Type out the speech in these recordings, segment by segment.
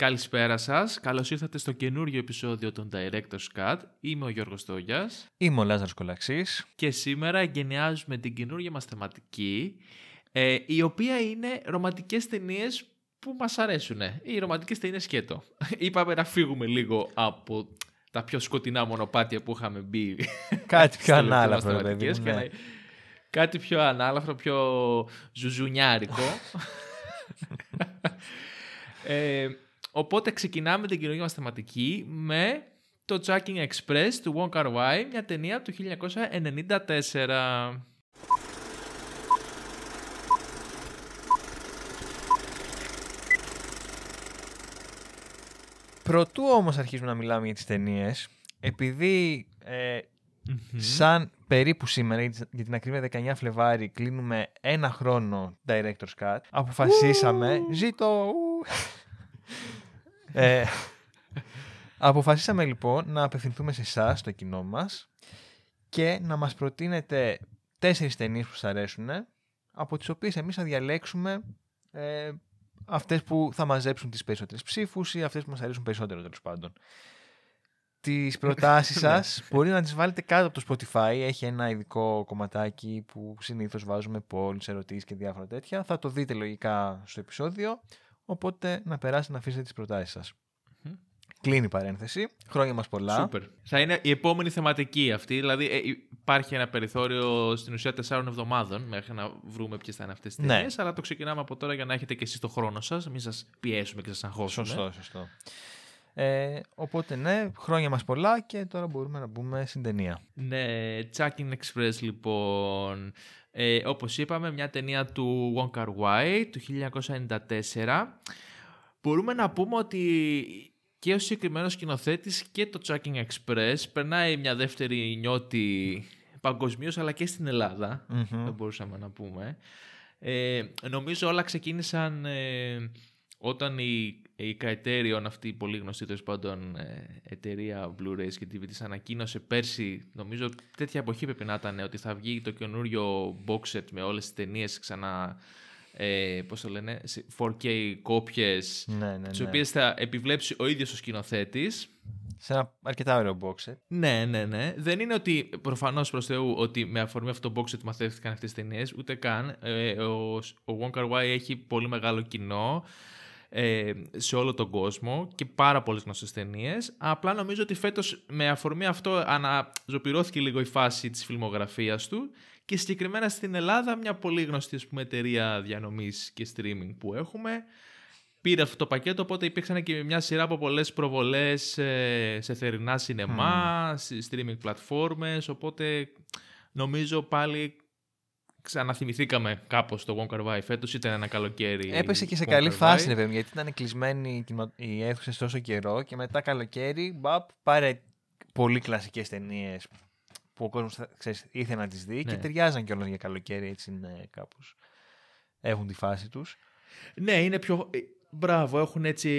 Καλησπέρα σας. Καλώς ήρθατε στο καινούριο επεισόδιο των Director's Cut. Είμαι ο Γιώργος Τόγιας. Είμαι ο Λάζαρος Κολαξής. Και σήμερα εγκαινιάζουμε την καινούργια μας θεματική, ε, η οποία είναι ρομαντικές ταινίες που μας αρέσουν. Οι ρομαντικές ταινίες σκέτο. Είπαμε να φύγουμε λίγο από τα πιο σκοτεινά μονοπάτια που είχαμε μπει. Κάτι πιο ανάλαφρο, παιδί μου, ναι. Κάτι πιο ανάλαφρο, πιο ζουζουνιάρικο. ε, οπότε ξεκινάμε την καινούργια μας θεματική με το Jacking Express του Wong Kar Wai, μια ταινία του 1994. Προτού όμως αρχίσουμε να μιλάμε για τις ταινίες, επειδή ε, σαν περίπου σήμερα, για την ακρίβεια 19 Φλεβάρι, κλείνουμε ένα χρόνο Director's Cut, αποφασίσαμε... Ζήτω! Ε, αποφασίσαμε λοιπόν να απευθυνθούμε σε εσάς, το κοινό μας, και να μας προτείνετε τέσσερις ταινίες που σας αρέσουν, από τις οποίες εμείς θα διαλέξουμε ε, αυτές που θα μαζέψουν τις περισσότερες ψήφους ή αυτές που μας αρέσουν περισσότερο τέλος πάντων. Τις προτάσεις σας μπορεί να τις βάλετε κάτω από το Spotify. Έχει ένα ειδικό κομματάκι που συνήθως βάζουμε polls, ερωτήσεις και διάφορα τέτοια. Θα το δείτε λογικά στο επεισόδιο. Οπότε να περάσετε να αφήσετε τις προτάσεις σας. Κλείνει η παρένθεση. Χρόνια μας πολλά. Σούπερ. Θα είναι η επόμενη θεματική αυτή. Δηλαδή, ε, υπάρχει ένα περιθώριο στην ουσία τεσσάρων εβδομάδων μέχρι να βρούμε ποιες θα είναι αυτές τις ναι. Αλλά το ξεκινάμε από τώρα για να έχετε και εσείς το χρόνο σας. Μην σας πιέσουμε και σας αγχώσουμε. Σωστό, σωστό. Ε, οπότε ναι, χρόνια μας πολλά και τώρα μπορούμε να μπούμε στην ταινία. Ναι, Chucking Express λοιπόν. Ε, όπως είπαμε, μια ταινία του Wong Kar Wai του 1994. Μπορούμε να πούμε ότι και ο συγκεκριμένος σκηνοθέτης και το Chucking Express περνάει μια δεύτερη νιώτη παγκοσμίως αλλά και στην Ελλάδα, mm δεν μπορούσαμε να πούμε. Ε, νομίζω όλα ξεκίνησαν ε, όταν η, η Criterion, αυτή η πολύ γνωστή τέλος πάντων ε, εταιρεία Blu-rays και DVD, ανακοίνωσε πέρσι, νομίζω τέτοια εποχή πρέπει να ήταν, ότι θα βγει το καινούριο box set με όλες τις ταινίες ξανά ε, πώς το λένε, 4K κόπιες, ναι, ναι, ναι. τις οποίες θα επιβλέψει ο ίδιος ο σκηνοθέτης. Σε ένα αρκετά ωραίο box set. Ναι, ναι, ναι. Δεν είναι ότι προφανώς προς Θεού ότι με αφορμή αυτό το box set μαθαίθηκαν αυτές τις ταινίες, ούτε καν. Ε, ο, ο Wong Kar Wai έχει πολύ μεγάλο κοινό ε, σε όλο τον κόσμο και πάρα πολλές γνωστές ταινίες. Απλά νομίζω ότι φέτος με αφορμή αυτό αναζωπηρώθηκε λίγο η φάση της φιλμογραφίας του και συγκεκριμένα στην Ελλάδα μια πολύ γνωστή ας πούμε, εταιρεία διανομής και streaming που έχουμε πήρε αυτό το πακέτο, οπότε υπήρξαν και μια σειρά από πολλές προβολές ε, σε θερινά σινεμά, σε streaming πλατφόρμες, οπότε νομίζω πάλι ξαναθυμηθήκαμε κάπως το Wonka Wai φέτος. Ήταν ένα καλοκαίρι. Έπεσε και σε καλή φάση, βέβαια, γιατί ήταν κλεισμένη η αίθουσα τόσο καιρό και μετά καλοκαίρι, μπαπ, πάρε πολύ κλασικές ταινίες που ο κόσμος ήθελε να τις δει ναι. και ταιριάζαν κιόλας για καλοκαίρι, έτσι είναι κάπως. Έχουν τη φάση τους. Ναι, είναι πιο. Ε, μπράβο, έχουν, έτσι,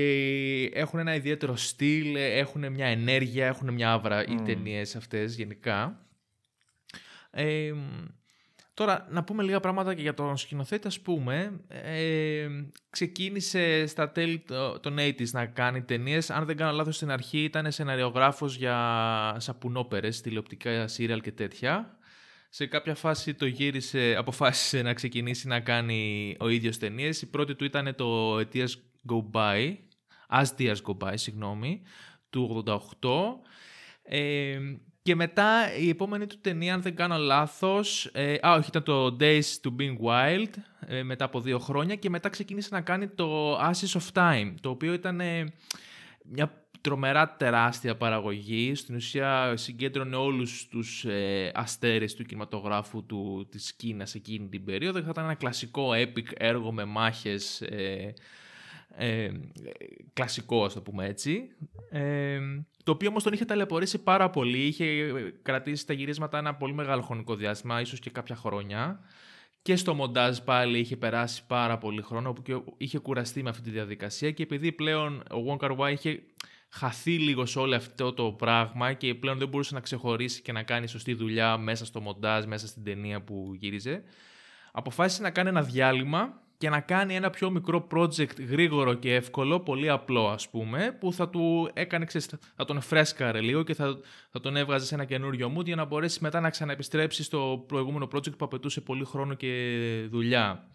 έχουν ένα ιδιαίτερο στυλ, έχουν μια ενέργεια, έχουν μια άβρα οι ταινίες αυτές γενικά. Ε, Τώρα, να πούμε λίγα πράγματα και για τον σκηνοθέτη, ας πούμε. Ε, ξεκίνησε στα τέλη των 80's να κάνει ταινίες. Αν δεν κάνω λάθος, στην αρχή ήταν σεναριογράφος για σαπουνόπερες, τηλεοπτικά σύριαλ και τέτοια. Σε κάποια φάση το γύρισε, αποφάσισε να ξεκινήσει να κάνει ο ίδιος ταινίες. Η πρώτη του ήταν το «A Tears Go By», «As Tears Go By», συγγνώμη, του 88. Ε, και μετά η επόμενη του ταινία, αν δεν κάνω λάθος, ε, α, όχι, ήταν το Days to Being Wild, ε, μετά από δύο χρόνια, και μετά ξεκίνησε να κάνει το Ashes of Time, το οποίο ήταν ε, μια τρομερά τεράστια παραγωγή. Στην ουσία συγκέντρωνε όλους τους ε, αστέρες του κινηματογράφου του, της Κίνας εκείνη την περίοδο. ήταν ένα κλασικό epic έργο με μάχες, ε, ε, κλασικό ας το πούμε έτσι. Ε, το οποίο όμως τον είχε ταλαιπωρήσει πάρα πολύ. Είχε κρατήσει τα γυρίσματα ένα πολύ μεγάλο χρονικό διάστημα, ίσως και κάποια χρόνια. Και στο μοντάζ πάλι είχε περάσει πάρα πολύ χρόνο και είχε κουραστεί με αυτή τη διαδικασία. Και επειδή πλέον ο Wong Kar Wai είχε χαθεί λίγο σε όλο αυτό το πράγμα και πλέον δεν μπορούσε να ξεχωρίσει και να κάνει σωστή δουλειά μέσα στο μοντάζ, μέσα στην ταινία που γύριζε, αποφάσισε να κάνει ένα διάλειμμα και να κάνει ένα πιο μικρό project γρήγορο και εύκολο, πολύ απλό ας πούμε, που θα του έκανε, ξέρεις, θα τον φρέσκαρε λίγο και θα, θα τον έβγαζε σε ένα καινούριο mood για να μπορέσει μετά να ξαναεπιστρέψει στο προηγούμενο project που απαιτούσε πολύ χρόνο και δουλειά.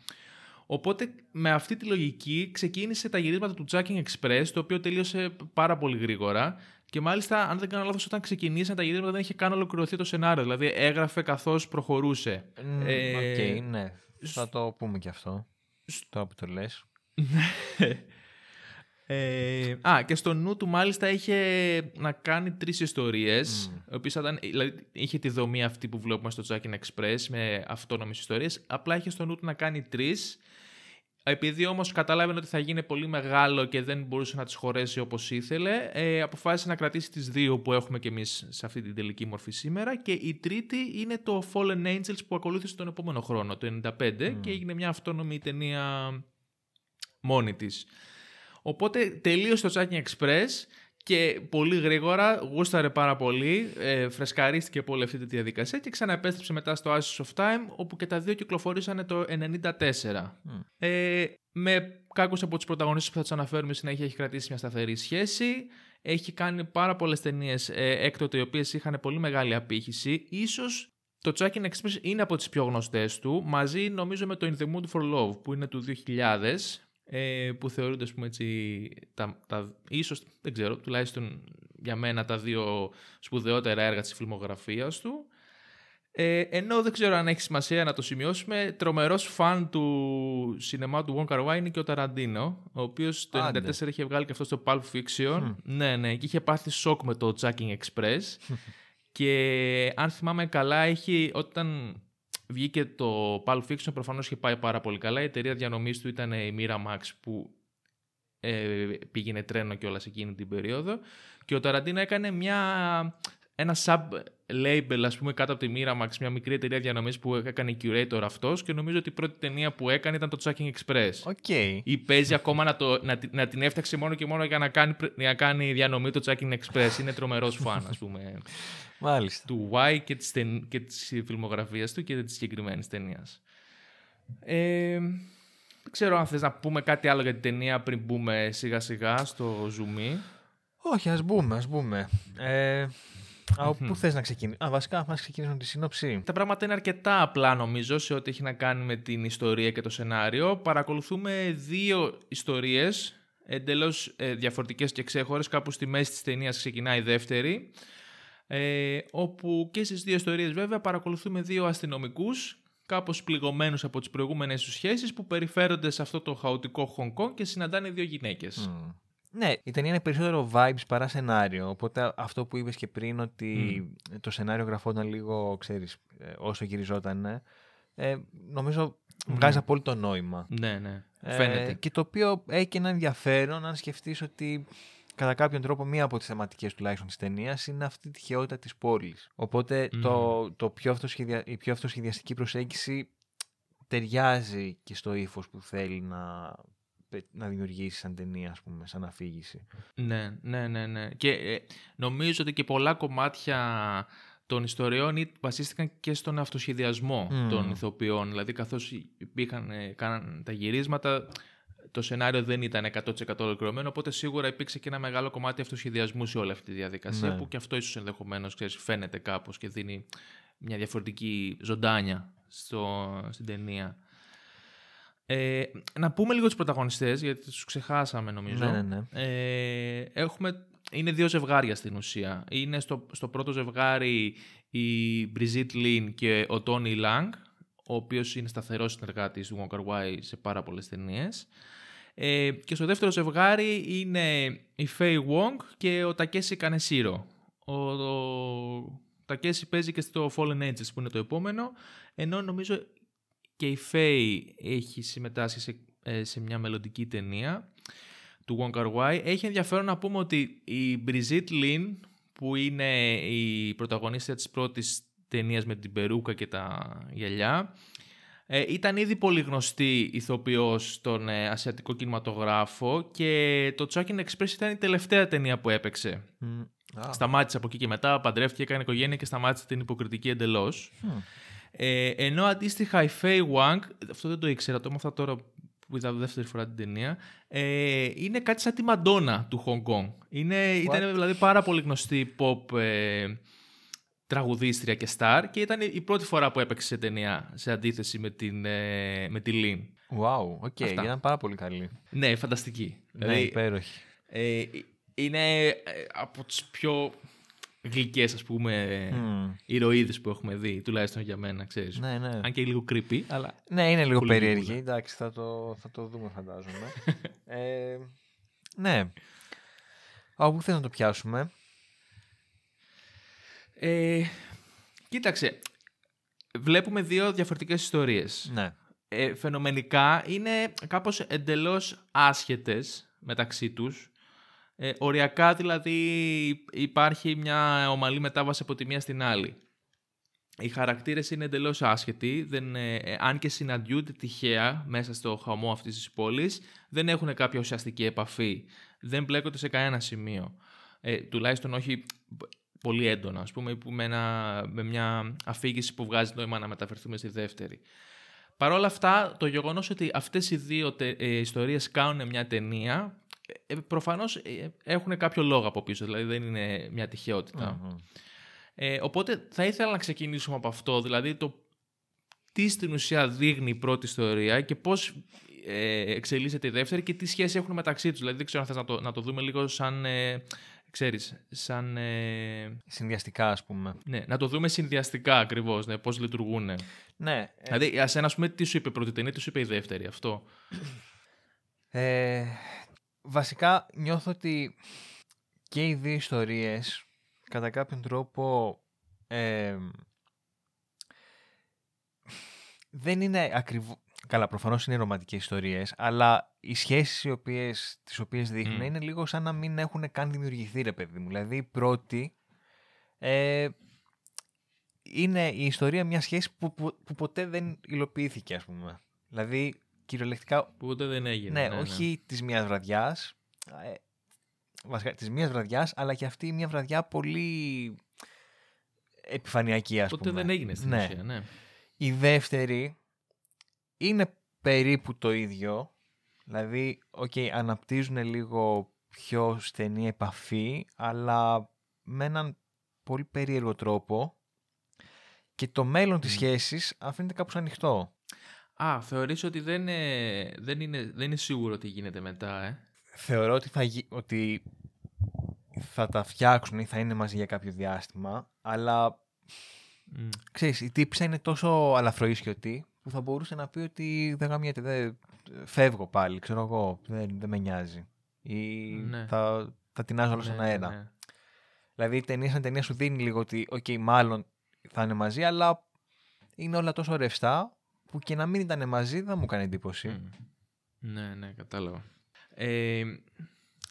Οπότε με αυτή τη λογική ξεκίνησε τα γυρίσματα του Chungking Express, το οποίο τελείωσε πάρα πολύ γρήγορα. Και μάλιστα, αν δεν κάνω λάθος, όταν ξεκινήσαν τα γυρίσματα δεν είχε καν ολοκληρωθεί το σενάριο. Δηλαδή έγραφε καθώς προχωρούσε. Οκ, ε, ναι. Θα το πούμε και αυτό. Τώρα που το λες. ε, α, και στο νου του μάλιστα είχε να κάνει τρεις ιστορίες, mm. δηλαδή είχε τη δομή αυτή που βλέπουμε στο Jackin Express με αυτόνομες ιστορίες, απλά είχε στο νου του να κάνει τρεις, επειδή όμως κατάλαβε ότι θα γίνει πολύ μεγάλο και δεν μπορούσε να τις χωρέσει όπως ήθελε, ε, αποφάσισε να κρατήσει τις δύο που έχουμε και εμείς σε αυτή την τελική μορφή σήμερα και η τρίτη είναι το Fallen Angels που ακολούθησε τον επόμενο χρόνο, το 1995 και έγινε μια αυτόνομη ταινία μόνη της. Οπότε τελείωσε το Chucking Express και πολύ γρήγορα γούσταρε πάρα πολύ, ε, φρεσκαρίστηκε πολύ αυτή τη διαδικασία και ξαναεπέστρεψε μετά στο Ashes of Time, όπου και τα δύο κυκλοφορήσαν το 1994. Ε, με κάποιους από τους πρωταγωνίστες που θα τους αναφέρουμε συνέχεια έχει κρατήσει μια σταθερή σχέση. Έχει κάνει πάρα πολλές ταινίες ε, έκτοτε οι οποίες είχαν πολύ μεγάλη απήχηση. Ίσως το Chucking Express είναι από τις πιο γνωστές του, μαζί νομίζω με το In the Mood for Love που είναι του 2000, ε, που θεωρούνται, ας πούμε, έτσι, τα, τα, ίσως, δεν ξέρω, τουλάχιστον για μένα τα δύο σπουδαιότερα έργα της φιλμογραφίας του. Ε, ενώ δεν ξέρω αν έχει σημασία να το σημειώσουμε, τρομερός φαν του σινεμά του Wong Kar είναι και ο Ταραντίνο, ο οποίος το 1994 είχε βγάλει και αυτό στο Pulp Fiction. Ναι, ναι, και είχε πάθει σοκ με το Chucking Express. και αν θυμάμαι καλά, έχει, όταν Βγήκε το Pulp Fiction, προφανώς είχε πάει πάρα πολύ καλά. Η εταιρεία διανομής του ήταν η Miramax που ε, πήγαινε τρένο κιόλας εκείνη την περίοδο. Και ο Ταραντίνο έκανε μια, ένα sub-label, ας πούμε, κάτω από τη Miramax, μια μικρή εταιρεία διανομής που έκανε curator αυτός και νομίζω ότι η πρώτη ταινία που έκανε ήταν το Chucking Express. Okay. Ή παίζει ακόμα να, το, να, να, την έφταξε μόνο και μόνο για να κάνει, να κάνει διανομή το Chucking Express. Είναι τρομερός φαν, ας πούμε. Μάλιστα. του Y και της, και της φιλμογραφίας του και της συγκεκριμένης ταινίας. Ε, δεν ξέρω αν θες να πούμε κάτι άλλο για την ταινία πριν μπούμε σιγά σιγά στο zoom. Όχι, ας μπούμε, ας μπούμε. Ε, από πού θες να ξεκινήσει. Α, βασικά, μας ξεκινήσουμε τη σύνοψη. Τα πράγματα είναι αρκετά απλά νομίζω σε ό,τι έχει να κάνει με την ιστορία και το σενάριο. Παρακολουθούμε δύο ιστορίες εντελώς ε, διαφορετικές και ξέχωρες. Κάπου στη μέση της ταινίας ξεκινάει η δεύτερη ε, όπου και στις δύο ιστορίες βέβαια παρακολουθούμε δύο αστυνομικούς κάπως πληγωμένους από τις προηγούμενες τους σχέσεις που περιφέρονται σε αυτό το χαοτικό Χονγκ και συναντάνε δύο γυναίκες. Ναι, η ταινία είναι περισσότερο vibes παρά σενάριο. Οπότε αυτό που είπες και πριν ότι το σενάριο γραφόταν λίγο, ξέρεις, ε, όσο γυριζόταν, ε, νομίζω βγάζει απόλυτο νόημα. Ναι, ναι. Φαίνεται. Και το οποίο έχει και ένα ενδιαφέρον αν σκεφτείς ότι κατά κάποιον τρόπο μία από τις θεματικές τουλάχιστον της ταινίας είναι αυτή η τυχαιότητα της πόλης. Οπότε το, το πιο αυτοσχεδια... η πιο αυτοσχεδιαστική προσέγγιση ταιριάζει και στο ύφος που θέλει να, να δημιουργήσει σαν ταινία, ας πούμε, σαν αφήγηση. Ναι, ναι, ναι. ναι. Και ε, νομίζω ότι και πολλά κομμάτια των ιστοριών βασίστηκαν και στον αυτοσχεδιασμό των ηθοποιών. Δηλαδή, καθώς υπήρχαν, ε, κάναν τα γυρίσματα, το σενάριο δεν ήταν 100% ολοκληρωμένο, οπότε σίγουρα υπήρξε και ένα μεγάλο κομμάτι αυτοσχεδιασμού σε όλη αυτή τη διαδικασία, ναι. που και αυτό ίσως ενδεχομένως φαίνεται κάπως και δίνει μια διαφορετική ζωντάνια στο, στην ταινία. Ε, να πούμε λίγο τους πρωταγωνιστές, γιατί τους ξεχάσαμε νομίζω. Ναι, ναι, ναι. Ε, έχουμε, είναι δύο ζευγάρια στην ουσία. Είναι στο, στο πρώτο ζευγάρι η Μπριζίτ Λίν και ο Τόνι Λάγκ, ο οποίος είναι σταθερός συνεργάτης του Wonka Wai σε πάρα πολλές ταινίες. Ε, και στο δεύτερο ζευγάρι είναι η Faye Wong και ο Τακέσι Κανεσίρο. Ο, ο Τακέσι παίζει και στο Fallen Angels που είναι το επόμενο, ενώ νομίζω και η Faye έχει συμμετάσχει σε, ε, σε μια μελλοντική ταινία του Wong Kar Wai. Έχει ενδιαφέρον να πούμε ότι η Brigitte Lin, που είναι η πρωταγωνίστρια της πρώτης ταινίας με την περούκα και τα γυαλιά, ε, ήταν ήδη πολύ γνωστή ηθοποιός στον ε, ασιατικό κινηματογράφο και το Chucking Express ήταν η τελευταία ταινία που έπαιξε. Mm. Σταμάτησε από εκεί και μετά, παντρεύτηκε, έκανε οικογένεια και σταμάτησε την υποκριτική εντελώς. Ε, ενώ αντίστοιχα η Faye Wang, αυτό δεν το ήξερα, το έμαθα τώρα που είδα δεύτερη φορά την ταινία, ε, είναι κάτι σαν τη Μαντόνα του Hong Kong. Είναι, ήταν δηλαδή πάρα πολύ γνωστή pop ε, τραγουδίστρια και star και ήταν η πρώτη φορά που έπαιξε σε ταινία σε αντίθεση με, την, ε, με τη Lin. Wow, OK, okay, ήταν πάρα πολύ καλή. Ναι, φανταστική. Ναι, δηλαδή, υπέροχη. Ε, είναι ε, από τις πιο γλυκές ας πούμε mm. ηρωίδες που έχουμε δει, τουλάχιστον για μένα, ξέρεις. Ναι, ναι. Αν και λίγο creepy, αλλά... Ναι, είναι λίγο περίεργη, εντάξει, θα το, θα το δούμε φαντάζομαι. ε, ναι. Από πού θέλω να το πιάσουμε. Ε, κοίταξε, βλέπουμε δύο διαφορετικές ιστορίες. Ναι. Ε, φαινομενικά είναι κάπως εντελώς άσχετες μεταξύ τους. Ε, οριακά δηλαδή υπάρχει μια ομαλή μετάβαση από τη μία στην άλλη. Οι χαρακτήρες είναι εντελώς άσχετοι, δεν, ε, ε, αν και συναντιούνται τυχαία μέσα στο χαμό αυτής της πόλης, δεν έχουν κάποια ουσιαστική επαφή, δεν μπλέκονται σε κανένα σημείο. Ε, τουλάχιστον όχι πολύ έντονα, ας πούμε, που με, με μια αφήγηση που βγάζει νόημα να μεταφερθούμε στη δεύτερη. Παρ' όλα αυτά, το γεγονός ότι αυτές οι δύο τε, ε, ιστορίες κάνουν μια ταινία ε, ε, προφανώς ε, έχουν κάποιο λόγο από πίσω, δηλαδή δεν είναι μια τυχαιοτητα Ε, οπότε θα ήθελα να ξεκινήσουμε από αυτό, δηλαδή το τι στην ουσία δείχνει η πρώτη ιστορία και πώς ε, εξελίσσεται η δεύτερη και τι σχέση έχουν μεταξύ τους. Δηλαδή δεν ξέρω αν θες να το, να το δούμε λίγο σαν, ε, ξέρεις, σαν... Ε, συνδυαστικά ας πούμε. Ναι, να το δούμε συνδυαστικά ακριβώς, ναι, πώς λειτουργούν. Ναι. Δηλαδή, ασένα, ας πούμε, τι σου είπε η πρώτη ταινία, τι σου είπε η δεύτερη, αυτό; Ε, βασικά νιώθω ότι και οι δύο ιστορίες κατά κάποιον τρόπο δεν είναι ακριβώς... Καλά, προφανώς είναι ρομαντικές ιστορίες, αλλά οι σχέσεις οι οποίες, τις οποίες δείχνουν είναι λίγο σαν να μην έχουν καν δημιουργηθεί, ρε παιδί μου. Δηλαδή, η πρώτη ε, είναι η ιστορία μιας σχέσης που, που, που ποτέ δεν υλοποιήθηκε, ας πούμε. Δηλαδή, κυριολεκτικά. Που ούτε δεν έγινε. Ναι, ναι, ναι. όχι της μία βραδιάς. Ε, βασικά της μία βραδιάς, αλλά και αυτή μια βραδιά πολύ επιφανειακή, ας πούμε. Ποτέ δεν έγινε στην ναι. ουσία, ναι. Η δεύτερη είναι περίπου το ίδιο. Δηλαδή, okay, αναπτύσσουν λίγο πιο στενή επαφή, αλλά με έναν πολύ περίεργο τρόπο και το μέλλον mm. της σχέσης αφήνεται κάπως ανοιχτό. Α, θεωρείς ότι δεν, είναι, δεν, είναι, δεν είναι σίγουρο ότι γίνεται μετά, ε; Θεωρώ ότι θα, ότι θα τα φτιάξουν ή θα είναι μαζί για κάποιο διάστημα, αλλά mm. ξέρεις, η τύπισσα είναι τόσο αλαφροΐσκιωτη που θα μπορούσε να πει ότι δεν γαμιέται, δεν, φεύγω πάλι, ξέρω εγώ, δεν, δεν με νοιάζει. Ή ναι. θα, θα τινάξω όλο ναι, στον αέρα. Ναι. Δηλαδή η ταινία σαν ταινία σου δίνει λίγο ότι, OK, okay, μάλλον θα είναι μαζί, αλλά είναι όλα τόσο ρευστά που και να μην ήταν μαζί δεν μου κάνει εντύπωση. Ναι, ναι, κατάλαβα. Ε,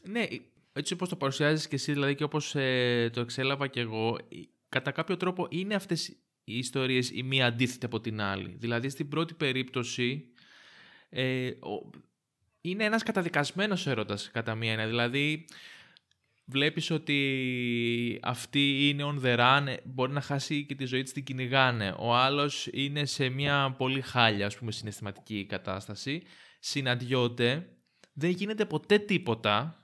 ναι, έτσι όπως το παρουσιάζεις και εσύ δηλαδή και όπως ε, το εξέλαβα και εγώ, κατά κάποιο τρόπο είναι αυτές οι ιστορίες η μία αντίθετη από την άλλη. Δηλαδή στην πρώτη περίπτωση ε, είναι ένας καταδικασμένος έρωτας κατά μία έννοια. Δηλαδή βλέπεις ότι αυτή είναι on the run, μπορεί να χάσει και τη ζωή της, την κυνηγάνε. Ο άλλος είναι σε μια πολύ χάλια, ας πούμε, συναισθηματική κατάσταση. Συναντιόνται, δεν γίνεται ποτέ τίποτα.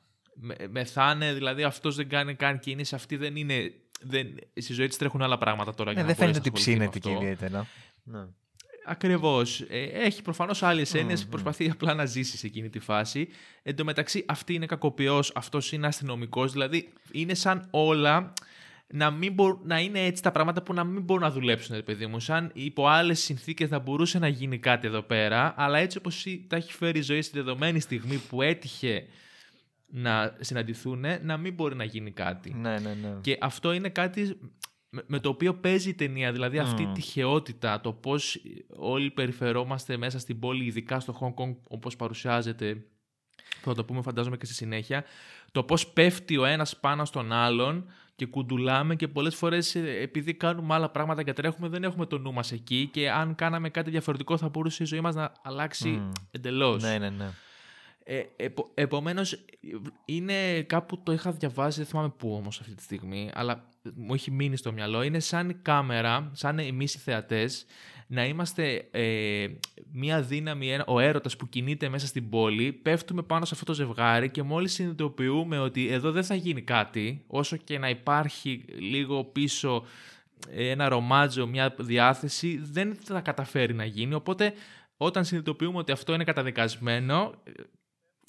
Μεθάνε, δηλαδή αυτός δεν κάνει καν κίνηση, αυτή δεν είναι... Δεν, στη ζωή της τρέχουν άλλα πράγματα τώρα. Ναι, δεν φαίνεται ότι ψήνεται και ιδιαίτερα. Ναι. Ακριβώς. Ε, έχει προφανώς άλλες έννοιες. Προσπαθεί απλά να ζήσει σε εκείνη τη φάση. Εν τω μεταξύ, αυτή είναι κακοποιός, αυτός είναι αστυνομικός. Δηλαδή, είναι σαν όλα να, μην να είναι έτσι τα πράγματα που να μην μπορούν να δουλέψουν, ρε παιδί μου. Σαν υπό άλλες συνθήκες θα μπορούσε να γίνει κάτι εδώ πέρα, αλλά έτσι όπως τα έχει φέρει η ζωή στη δεδομένη στιγμή που έτυχε να συναντηθούν, να μην μπορεί να γίνει κάτι. Ναι, ναι, ναι. Και αυτό είναι κάτι με το οποίο παίζει η ταινία, δηλαδή αυτή η τυχεότητα, το πώς όλοι περιφερόμαστε μέσα στην πόλη, ειδικά στο Hong Kong όπως παρουσιάζεται, θα το πούμε φαντάζομαι και στη συνέχεια, το πώς πέφτει ο ένας πάνω στον άλλον και κουντουλάμε και πολλές φορές ε, επειδή κάνουμε άλλα πράγματα και τρέχουμε δεν έχουμε το νου μας εκεί και αν κάναμε κάτι διαφορετικό θα μπορούσε η ζωή μας να αλλάξει mm. εντελώς. Ναι, ναι, ναι. Ε, επο, επομένως, είναι κάπου το είχα διαβάσει, δεν θυμάμαι πού όμως αυτή τη στιγμή, αλλά μου έχει μείνει στο μυαλό. Είναι σαν η κάμερα, σαν εμείς οι θεατές, να είμαστε ε, μια δύναμη, ο έρωτας που κινείται μέσα στην πόλη, πέφτουμε πάνω σε αυτό το ζευγάρι και μόλις συνειδητοποιούμε ότι εδώ δεν θα γίνει κάτι, όσο και να υπάρχει λίγο πίσω ένα ρομάτζο, μια διάθεση, δεν θα καταφέρει να γίνει. Οπότε όταν συνειδητοποιούμε ότι αυτό είναι καταδικασμένο,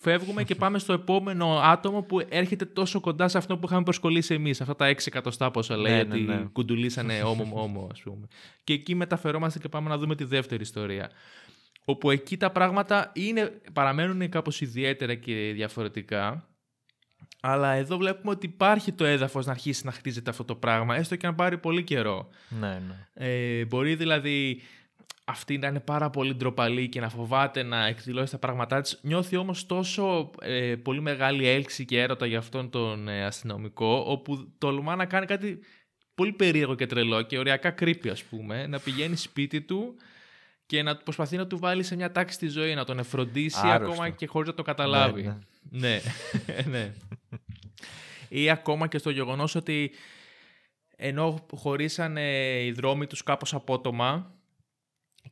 φεύγουμε και πάμε στο επόμενο άτομο που έρχεται τόσο κοντά σε αυτό που είχαμε προσκολήσει εμείς. Αυτά τα 6 εκατοστά, πόσα λέει, ναι, ναι, ότι ναι. κουντουλήσανε όμο όμο, ας πούμε. Και εκεί μεταφερόμαστε και πάμε να δούμε τη δεύτερη ιστορία. Όπου εκεί τα πράγματα είναι, παραμένουν κάπως ιδιαίτερα και διαφορετικά. Αλλά εδώ βλέπουμε ότι υπάρχει το έδαφος να αρχίσει να χτίζεται αυτό το πράγμα, έστω και να πάρει πολύ καιρό. Ναι, ναι. Ε, μπορεί δηλαδή αυτή να είναι πάρα πολύ ντροπαλή και να φοβάται να εκδηλώσει τα πράγματά της. Νιώθει όμως τόσο ε, πολύ μεγάλη έλξη και έρωτα για αυτόν τον ε, αστυνομικό, όπου τολμά να κάνει κάτι πολύ περίεργο και τρελό και ωριακά κρύπη ας πούμε, να πηγαίνει σπίτι του και να προσπαθεί να του βάλει σε μια τάξη στη ζωή, να τον εφροντίσει ακόμα και χωρίς να το καταλάβει. Ναι, ναι. ναι. ναι. Ή ακόμα και στο γεγονός ότι ενώ χωρίσανε οι δρόμοι τους κάπως απότομα,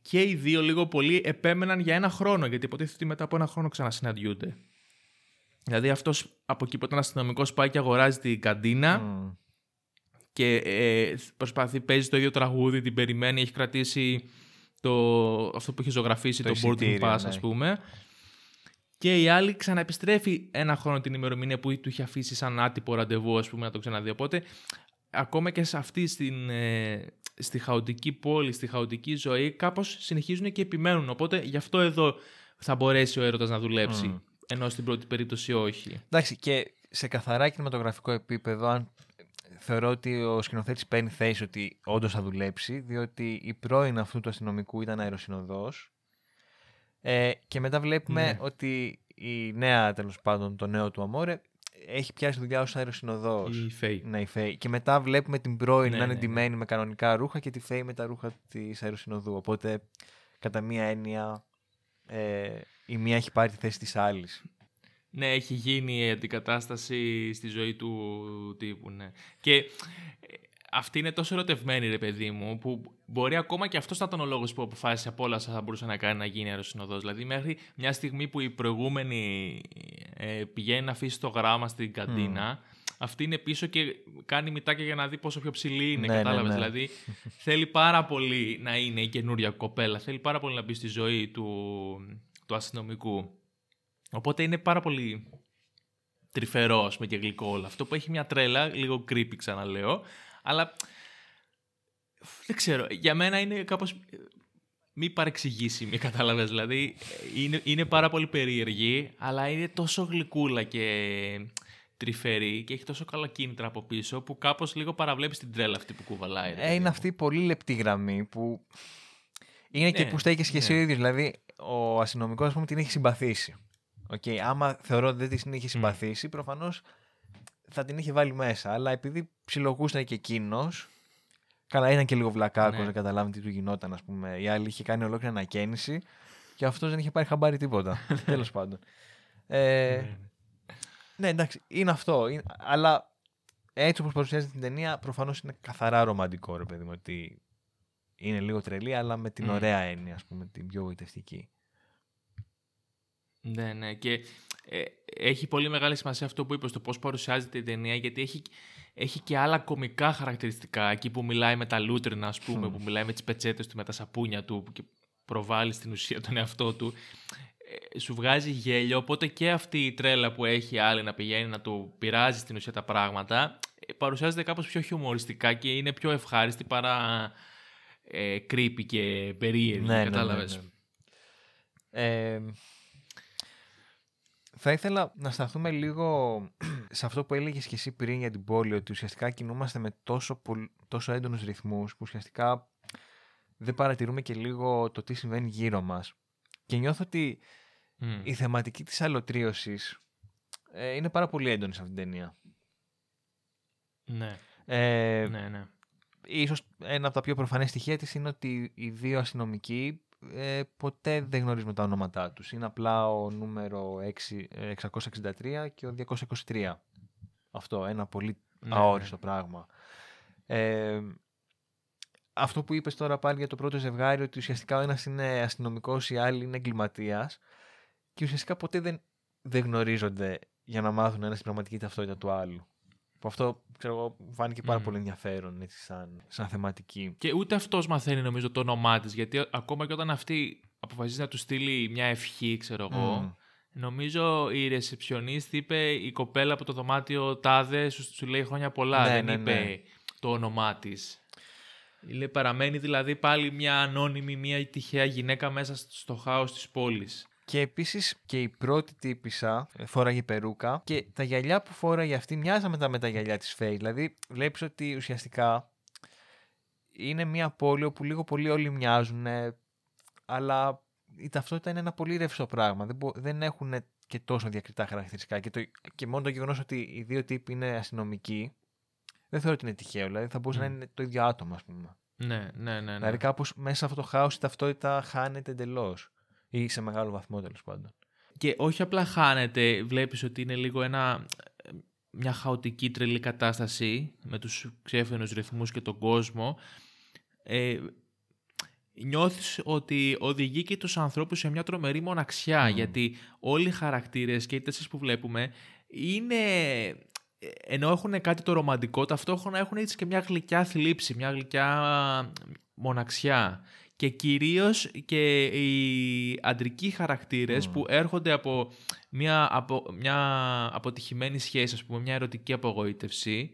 και οι δύο λίγο πολύ επέμεναν για ένα χρόνο, γιατί υποτίθεται ότι μετά από ένα χρόνο ξανασυναντιούνται. Δηλαδή αυτός από εκεί που ήταν αστυνομικός πάει και αγοράζει την καντίνα και ε, προσπαθεί, παίζει το ίδιο τραγούδι, την περιμένει, έχει κρατήσει το, αυτό που έχει ζωγραφίσει, το, το boarding pass ναι. ας πούμε. Και η άλλη ξαναεπιστρέφει ένα χρόνο την ημερομηνία που του είχε αφήσει σαν άτυπο ραντεβού, ας πούμε, να το ξαναδεί. Οπότε, ακόμα και σε αυτή στην, ε, στη χαοτική πόλη, στη χαοτική ζωή, κάπως συνεχίζουν και επιμένουν. Οπότε γι' αυτό εδώ θα μπορέσει ο έρωτας να δουλέψει. Mm. Ενώ στην πρώτη περίπτωση όχι. Εντάξει, και σε καθαρά κινηματογραφικό επίπεδο, αν θεωρώ ότι ο σκηνοθέτης παίρνει θέση ότι όντως θα δουλέψει, διότι η πρώην αυτού του αστυνομικού ήταν αεροσυνοδός ε, και μετά βλέπουμε ναι. ότι η νέα, τέλος πάντων, το νέο του Αμόρε έχει πιάσει δουλειά ω αεροσυνοδό. Η Φέη. Ναι, η Φέη. Και μετά βλέπουμε την πρώην ναι, να είναι ναι, ντυμένη ναι. με κανονικά ρούχα και τη Φέη με τα ρούχα της αεροσυνοδού. Οπότε, κατά μία έννοια, ε, η μία έχει πάρει τη θέση της άλλης. Ναι, έχει γίνει η αντικατάσταση στη ζωή του τύπου, ναι. Και αυτή είναι τόσο ερωτευμένη, ρε παιδί μου, που μπορεί ακόμα και αυτός να ήταν ο λόγος που αποφάσισε από όλα θα μπορούσε να κάνει να γίνει αεροσυνοδός. Δηλαδή, μέχρι μια στιγμή που η προηγούμενη ε, πηγαίνει να αφήσει το γράμμα στην καντίνα, αυτή είναι πίσω και κάνει μητάκια για να δει πόσο πιο ψηλή είναι. Ναι, Κατάλαβες. Ναι, ναι. Δηλαδή, θέλει πάρα πολύ να είναι η καινούρια κοπέλα. Θέλει πάρα πολύ να μπει στη ζωή του, του αστυνομικού. Οπότε είναι πάρα πολύ τρυφερό με και γλυκό όλο αυτό που έχει μια τρέλα, λίγο creepy ξαναλέω, αλλά δεν ξέρω, για μένα είναι κάπως μη παρεξηγήσιμη, κατάλαβες. Δηλαδή, είναι, είναι πάρα πολύ περίεργη, αλλά είναι τόσο γλυκούλα και τρυφερή και έχει τόσο καλά κίνητρα από πίσω που κάπως λίγο παραβλέπεις την τρέλα αυτή που κουβαλάει. Ε, είναι αυτή η πολύ λεπτή γραμμή που είναι και ναι, που στέκει και εσύ ο ναι. ίδιος. Δηλαδή, ο αστυνομικός, ας πούμε, την έχει συμπαθήσει. Okay, άμα θεωρώ ότι δεν την είχε συμπαθήσει, mm. προφανώς θα την είχε βάλει μέσα. Αλλά επειδή ψιλογούσταν και εκείνος. Καλά, ήταν και λίγο βλακάκο, ναι. δεν καταλάβει τι του γινόταν, ας πούμε. Η άλλη είχε κάνει ολόκληρη ανακαίνιση και αυτός δεν είχε πάρει χαμπάρι τίποτα. Τέλος πάντων. Ε, ναι. ναι, εντάξει, είναι αυτό. Είναι, αλλά έτσι όπως παρουσιάζεται την ταινία, προφανώς είναι καθαρά ρομαντικό, ρε παιδί μου. Ότι είναι λίγο τρελή, αλλά με την ωραία έννοια, ας πούμε, την πιο γοητευτική. Ναι, ναι. Και ε, έχει πολύ μεγάλη σημασία αυτό που είπες, το πώς παρουσιάζεται η ταινία, γιατί έχει, έχει και άλλα κομικά χαρακτηριστικά. Εκεί που μιλάει με τα λούτρινα, ας πούμε, που μιλάει με τις πετσέτες του, με τα σαπούνια του και προβάλλει στην ουσία τον εαυτό του. Ε, σου βγάζει γέλιο, οπότε και αυτή η τρέλα που έχει άλλη να πηγαίνει να του πειράζει στην ουσία τα πράγματα, ε, παρουσιάζεται κάπως πιο χιουμοριστικά και είναι πιο ευχάριστη παρά ε, creepy και περίεργη, ναι, κατάλαβες. Ναι, ναι, ναι. Ε, θα ήθελα να σταθούμε λίγο σε αυτό που έλεγες και εσύ πριν για την πόλη, ότι ουσιαστικά κινούμαστε με τόσο, τόσο έντονους ρυθμούς που ουσιαστικά δεν παρατηρούμε και λίγο το τι συμβαίνει γύρω μας. Και νιώθω ότι η θεματική της αλωτρίωσης ε, είναι πάρα πολύ έντονη σε αυτήν την ταινία. Ναι. Ε, ναι, ναι. Ίσως ένα από τα πιο προφανές στοιχεία της είναι ότι οι δύο αστυνομικοί ε, ποτέ δεν γνωρίζουμε τα ονόματά τους. Είναι απλά ο νούμερο 6, 663 και ο 223. Αυτό, ένα πολύ ναι, αόριστο ναι. πράγμα. Ε, αυτό που είπες τώρα πάλι για το πρώτο ζευγάρι, ότι ουσιαστικά ο ένας είναι αστυνομικός, η άλλη είναι εγκληματίας και ουσιαστικά ποτέ δεν, δεν γνωρίζονται για να μάθουν ένα στην πραγματική ταυτότητα του άλλου. Που αυτό ξέρω εγώ, φάνηκε πάρα Μμμ. πολύ ενδιαφέρον έτσι, σαν, σαν θεματική. Και ούτε αυτός μαθαίνει νομίζω το όνομά της. Γιατί ακόμα και όταν αυτή αποφασίζει να του στείλει μια ευχή, ξέρω εγώ, Μμ. νομίζω η ρεσεψιονίστ είπε η κοπέλα από το δωμάτιο τάδε σου, σου λέει χρόνια πολλά. Ναι, δεν ναι, είπε ναι. το όνομά της. Λέει, παραμένει δηλαδή πάλι μια ανώνυμη, μια τυχαία γυναίκα μέσα στο χάος της πόλης. Και επίσης και η πρώτη τύπησα ε, φόραγε περούκα και τα γυαλιά που φόραγε αυτή μοιάζαν μετά με τα γυαλιά της Faye. Δηλαδή βλέπεις ότι ουσιαστικά είναι μια πόλη όπου λίγο πολύ όλοι μοιάζουν, αλλά η ταυτότητα είναι ένα πολύ ρευστό πράγμα. Δεν, μπο- δεν έχουν και τόσο διακριτά χαρακτηριστικά. Και, το, και μόνο το γεγονός ότι οι δύο τύποι είναι αστυνομικοί, δεν θεωρώ ότι είναι τυχαίο. Δηλαδή θα μπορούσε Μμ. να είναι το ίδιο άτομο, ας πούμε. Ναι, ναι, ναι. ναι. Δηλαδή κάπως μέσα σε αυτό το χάος η ταυτότητα χάνεται εντελώς. Ή σε μεγάλο βαθμό τέλος πάντων. Και όχι απλά χάνεται, βλέπεις ότι είναι λίγο ένα, μια χαοτική τρελή κατάσταση με τους ξέφαινους ρυθμούς και τον κόσμο. Ε, νιώθεις ότι οδηγεί και τους ανθρώπους σε μια τρομερή μοναξιά, Μμμ. γιατί όλοι οι χαρακτήρες και οι τέσσερις που βλέπουμε είναι... Ενώ έχουν κάτι το ρομαντικό, ταυτόχρονα έχουν έτσι και μια γλυκιά θλίψη, μια γλυκιά μοναξιά. Και κυρίως και οι αντρικοί χαρακτήρες Μμ. που έρχονται από μια, από μια αποτυχημένη σχέση, ας πούμε, μια ερωτική απογοήτευση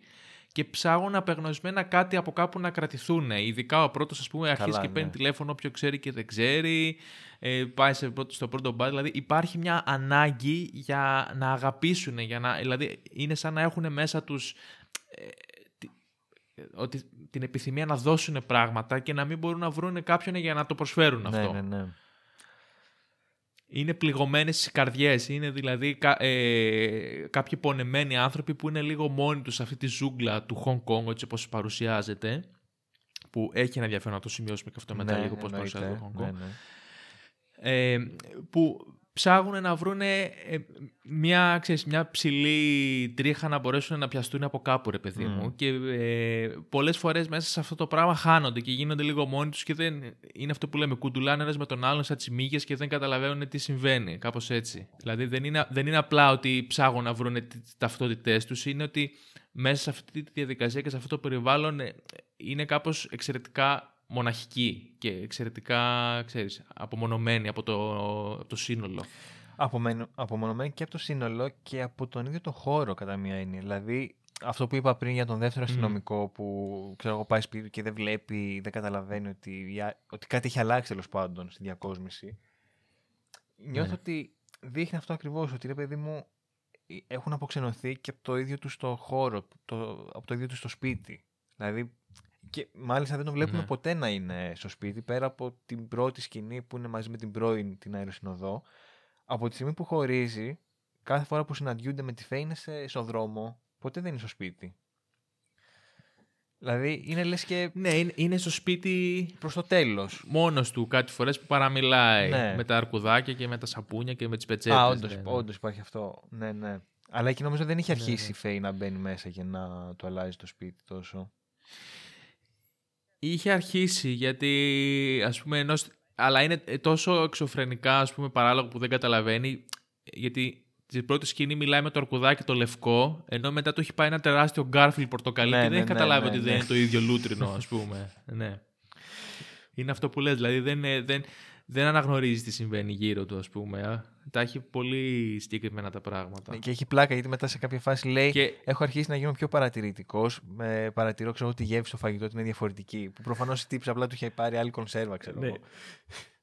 και ψάχνουν απεγνωσμένα κάτι από κάπου να κρατηθούν. Ειδικά ο πρώτος, ας πούμε, αρχίζει Καλά, και παίρνει ναι. τηλέφωνο όποιο ξέρει και δεν ξέρει, ε, πάει σε πρώτο, στο πρώτο μπαρ. Δηλαδή υπάρχει μια ανάγκη για να αγαπήσουν, για να, δηλαδή είναι σαν να έχουν μέσα τους ε, τη- ε, ότι, την επιθυμία να δώσουν πράγματα και να μην μπορούν να βρουν κάποιον για να το προσφέρουν αυτό. Ναι, ναι, ναι. Είναι πληγωμένες στις καρδιές. Είναι δηλαδή κα, ε, κάποιοι πονεμένοι άνθρωποι που είναι λίγο μόνοι τους σε αυτή τη ζούγκλα του Hong Kong, έτσι όπως παρουσιάζεται. Που έχει ένα ενδιαφέρον να το σημειώσουμε και αυτό μετά Ναι, λίγο πώς εννοείται. παρουσιάζεται το Hong Kong. Ναι, ναι. Ε, που ψάχνουν να βρουν μια, ξέρεις, μια ψηλή τρίχα να μπορέσουν να πιαστούν από κάπου, ρε παιδί Μμ. μου. Και ε, πολλές φορές μέσα σε αυτό το πράγμα χάνονται και γίνονται λίγο μόνοι τους και δεν είναι αυτό που λέμε, κουντουλάνε ένας με τον άλλον σαν τις μύγες και δεν καταλαβαίνουν τι συμβαίνει, κάπως έτσι. Δηλαδή δεν είναι, δεν είναι απλά ότι ψάχνουν να βρουν τις ταυτότητές τους, είναι ότι μέσα σε αυτή τη διαδικασία και σε αυτό το περιβάλλον ε, είναι κάπως εξαιρετικά μοναχική και εξαιρετικά, ξέρεις, απομονωμένη από το, από το σύνολο. Απομενω- Απομονωμένη και από το σύνολο και από τον ίδιο το χώρο κατά μία έννοια. Δηλαδή, αυτό που είπα πριν για τον δεύτερο Μμ. αστυνομικό που ξέρω εγώ πάει σπίτι του και δεν βλέπει, δεν καταλαβαίνει ότι, η α- ότι κάτι έχει αλλάξει τέλος πάντων στη διακόσμηση. Νιώθω Ναι. ότι δείχνει αυτό ακριβώς ότι ρε παιδί μου ε, έχουν αποξενωθεί και από το ίδιο τους στο χώρο, το, από το ίδιο τους στο σπίτι. Δηλαδή, και μάλιστα δεν τον βλέπουμε Ναι. ποτέ να είναι στο σπίτι πέρα από την πρώτη σκηνή που είναι μαζί με την πρώην την αεροσυνοδό. Από τη στιγμή που χωρίζει, κάθε φορά που συναντιούνται με τη Φέη είναι σε, στο δρόμο, ποτέ δεν είναι στο σπίτι. Δηλαδή είναι λες και Ναι, είναι, είναι στο σπίτι προς το τέλος. μόνος του κάτι φορές που παραμιλάει Ναι. με τα αρκουδάκια και με τα σαπούνια και με τις πετσέτες. Α, όντως, ναι, ναι. όντως υπάρχει αυτό. Ναι, ναι. Αλλά εκεί νομίζω δεν είχε Ναι, αρχίσει ναι. η Φέη να μπαίνει μέσα και να το αλλάζει το σπίτι τόσο. Είχε αρχίσει γιατί ας πούμε ενός... Αλλά είναι τόσο εξωφρενικά ας πούμε παράλογο που δεν καταλαβαίνει γιατί στην πρώτη σκηνή μιλάει με το αρκουδάκι το λευκό ενώ μετά του έχει πάει ένα τεράστιο Garfield πορτοκαλί Ναι, και δεν ναι, έχει ναι, καταλάβει ναι, ότι ναι. δεν είναι το ίδιο λούτρινο ας πούμε. ναι. Είναι αυτό που λες, δηλαδή δεν, είναι- δεν, δεν αναγνωρίζει τι συμβαίνει γύρω του ας πούμε. α. Τα έχει πολύ συγκεκριμένα τα πράγματα. Ναι, Και έχει πλάκα γιατί μετά σε κάποια φάση λέει Και Έχω αρχίσει να γίνω πιο παρατηρητικός. Με παρατηρώ, ξέρω ότι η γεύση στο φαγητό του είναι διαφορετική. Που προφανώς η τύψη απλά του είχε πάρει άλλη κονσέρβα, ξέρω Ναι. εγώ.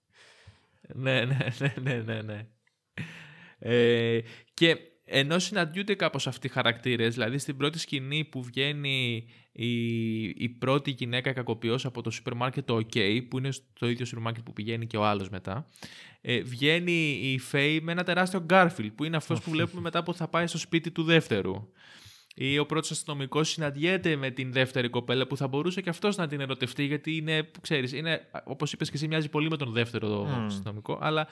ναι, ναι, ναι, ναι, ναι, ναι. Ε, και ενώ συναντιούνται κάπως αυτοί οι χαρακτήρες, δηλαδή στην πρώτη σκηνή που βγαίνει η, η πρώτη γυναίκα κακοποιός από το σούπερ μάρκετ το OK, που είναι στο ίδιο σούπερ μάρκετ που πηγαίνει και ο άλλος μετά, ε, βγαίνει η Φέη με ένα τεράστιο Garfield, που είναι αυτός που βλέπουμε μετά που θα πάει στο σπίτι του δεύτερου. Ή ο πρώτος αστυνομικός συναντιέται με την δεύτερη κοπέλα που θα μπορούσε και αυτός να την ερωτευτεί, γιατί είναι, ξέρεις, είναι, όπως είπες και εσύ, μοιάζει πολύ με τον δεύτερο Μμμ. αστυνομικό, αλλά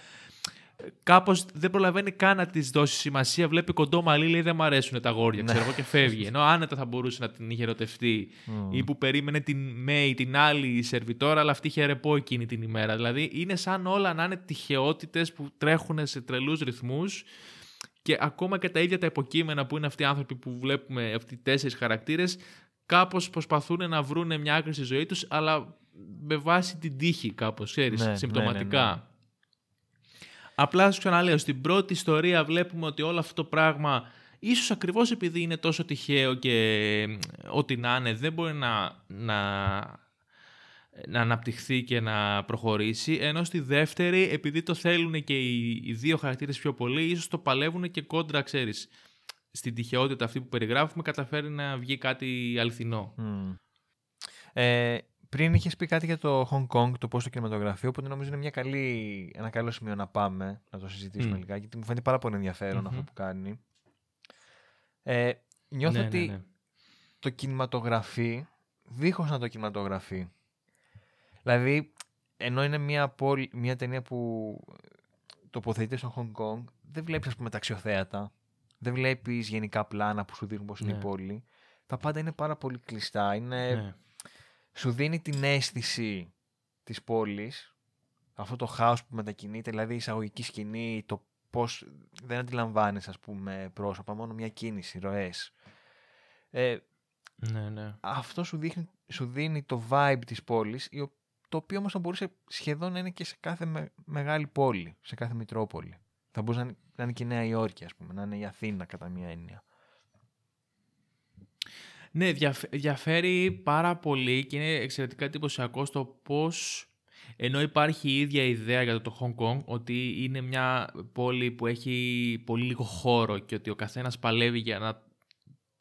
κάπως δεν προλαβαίνει καν να της δώσει σημασία. Βλέπει κοντό μαλλί, λέει δεν μου αρέσουν τα αγόρια, ξέρω εγώ και φεύγει. Ενώ άνετα θα μπορούσε να την είχε ερωτευτεί. Ή που περίμενε την Μέη, την άλλη σερβιτόρα, αλλά αυτή είχε ρεπό εκείνη την ημέρα. Δηλαδή είναι σαν όλα να είναι τυχαιότητες που τρέχουν σε τρελούς ρυθμούς. Και ακόμα και τα ίδια τα υποκείμενα που είναι αυτοί οι άνθρωποι που βλέπουμε, αυτοί οι τέσσερις χαρακτήρες, κάπως προσπαθούν να βρουν μια άκρη στη ζωή τους, αλλά με βάση την τύχη, κάπως, ξέρεις, Ναι, συμπτωματικά. ναι, ναι, ναι. Απλά σου ξαναλέω, στην πρώτη ιστορία βλέπουμε ότι όλο αυτό το πράγμα, ίσως ακριβώς επειδή είναι τόσο τυχαίο και ε, ό,τι να είναι, δεν μπορεί να, να, να αναπτυχθεί και να προχωρήσει, ενώ στη δεύτερη, επειδή το θέλουν και οι, οι δύο χαρακτήρες πιο πολύ, ίσως το παλεύουν και κόντρα, ξέρεις, στην τυχαιότητα αυτή που περιγράφουμε, καταφέρει να βγει κάτι αληθινό. Μμ. Ε, πριν είχες πει κάτι για το Hong Kong, το πώς το κινηματογραφείο, οπότε νομίζω είναι μια καλή, ένα καλό σημείο να πάμε να το συζητήσουμε Μμ. λιγάκι, γιατί μου φαίνεται πάρα πολύ ενδιαφέρον αυτό Μμμ. που κάνει. Ε, νιώθω Ναι, ότι ναι, ναι. το κινηματογραφεί δίχως να το κινηματογραφεί. Δηλαδή, ενώ είναι μια, πόλη, μια ταινία που τοποθετείται στο Hong Kong, δεν βλέπεις ας πούμε τα αξιοθέατα, δεν βλέπεις γενικά πλάνα που σου δείχνουν πώς είναι η Ναι. πόλη. Τα πάντα είναι πάρα πολύ κλειστά. Είναι, Ναι. Σου δίνει την αίσθηση της πόλης, αυτό το χάος που μετακινείται, δηλαδή η εισαγωγική σκηνή, το πώς δεν αντιλαμβάνεις ας πούμε πρόσωπα, μόνο μια κίνηση, ροές. Ε, ναι, ναι. αυτό σου, δείχνει, σου δίνει το vibe της πόλης, η ο- το οποίο όμως θα μπορούσε σχεδόν να είναι και σε κάθε με- μεγάλη πόλη, σε κάθε μητρόπολη. Θα μπορούσε να είναι, να είναι και η Νέα Υόρκη, ας πούμε, να είναι η Αθήνα κατά μία έννοια. Ναι, διαφ- διαφέρει πάρα πολύ και είναι εξαιρετικά εντυπωσιακό στο πώς ενώ υπάρχει η ίδια ιδέα για το, το Hong Kong ότι είναι μια πόλη που έχει πολύ λίγο χώρο και ότι ο καθένας παλεύει για να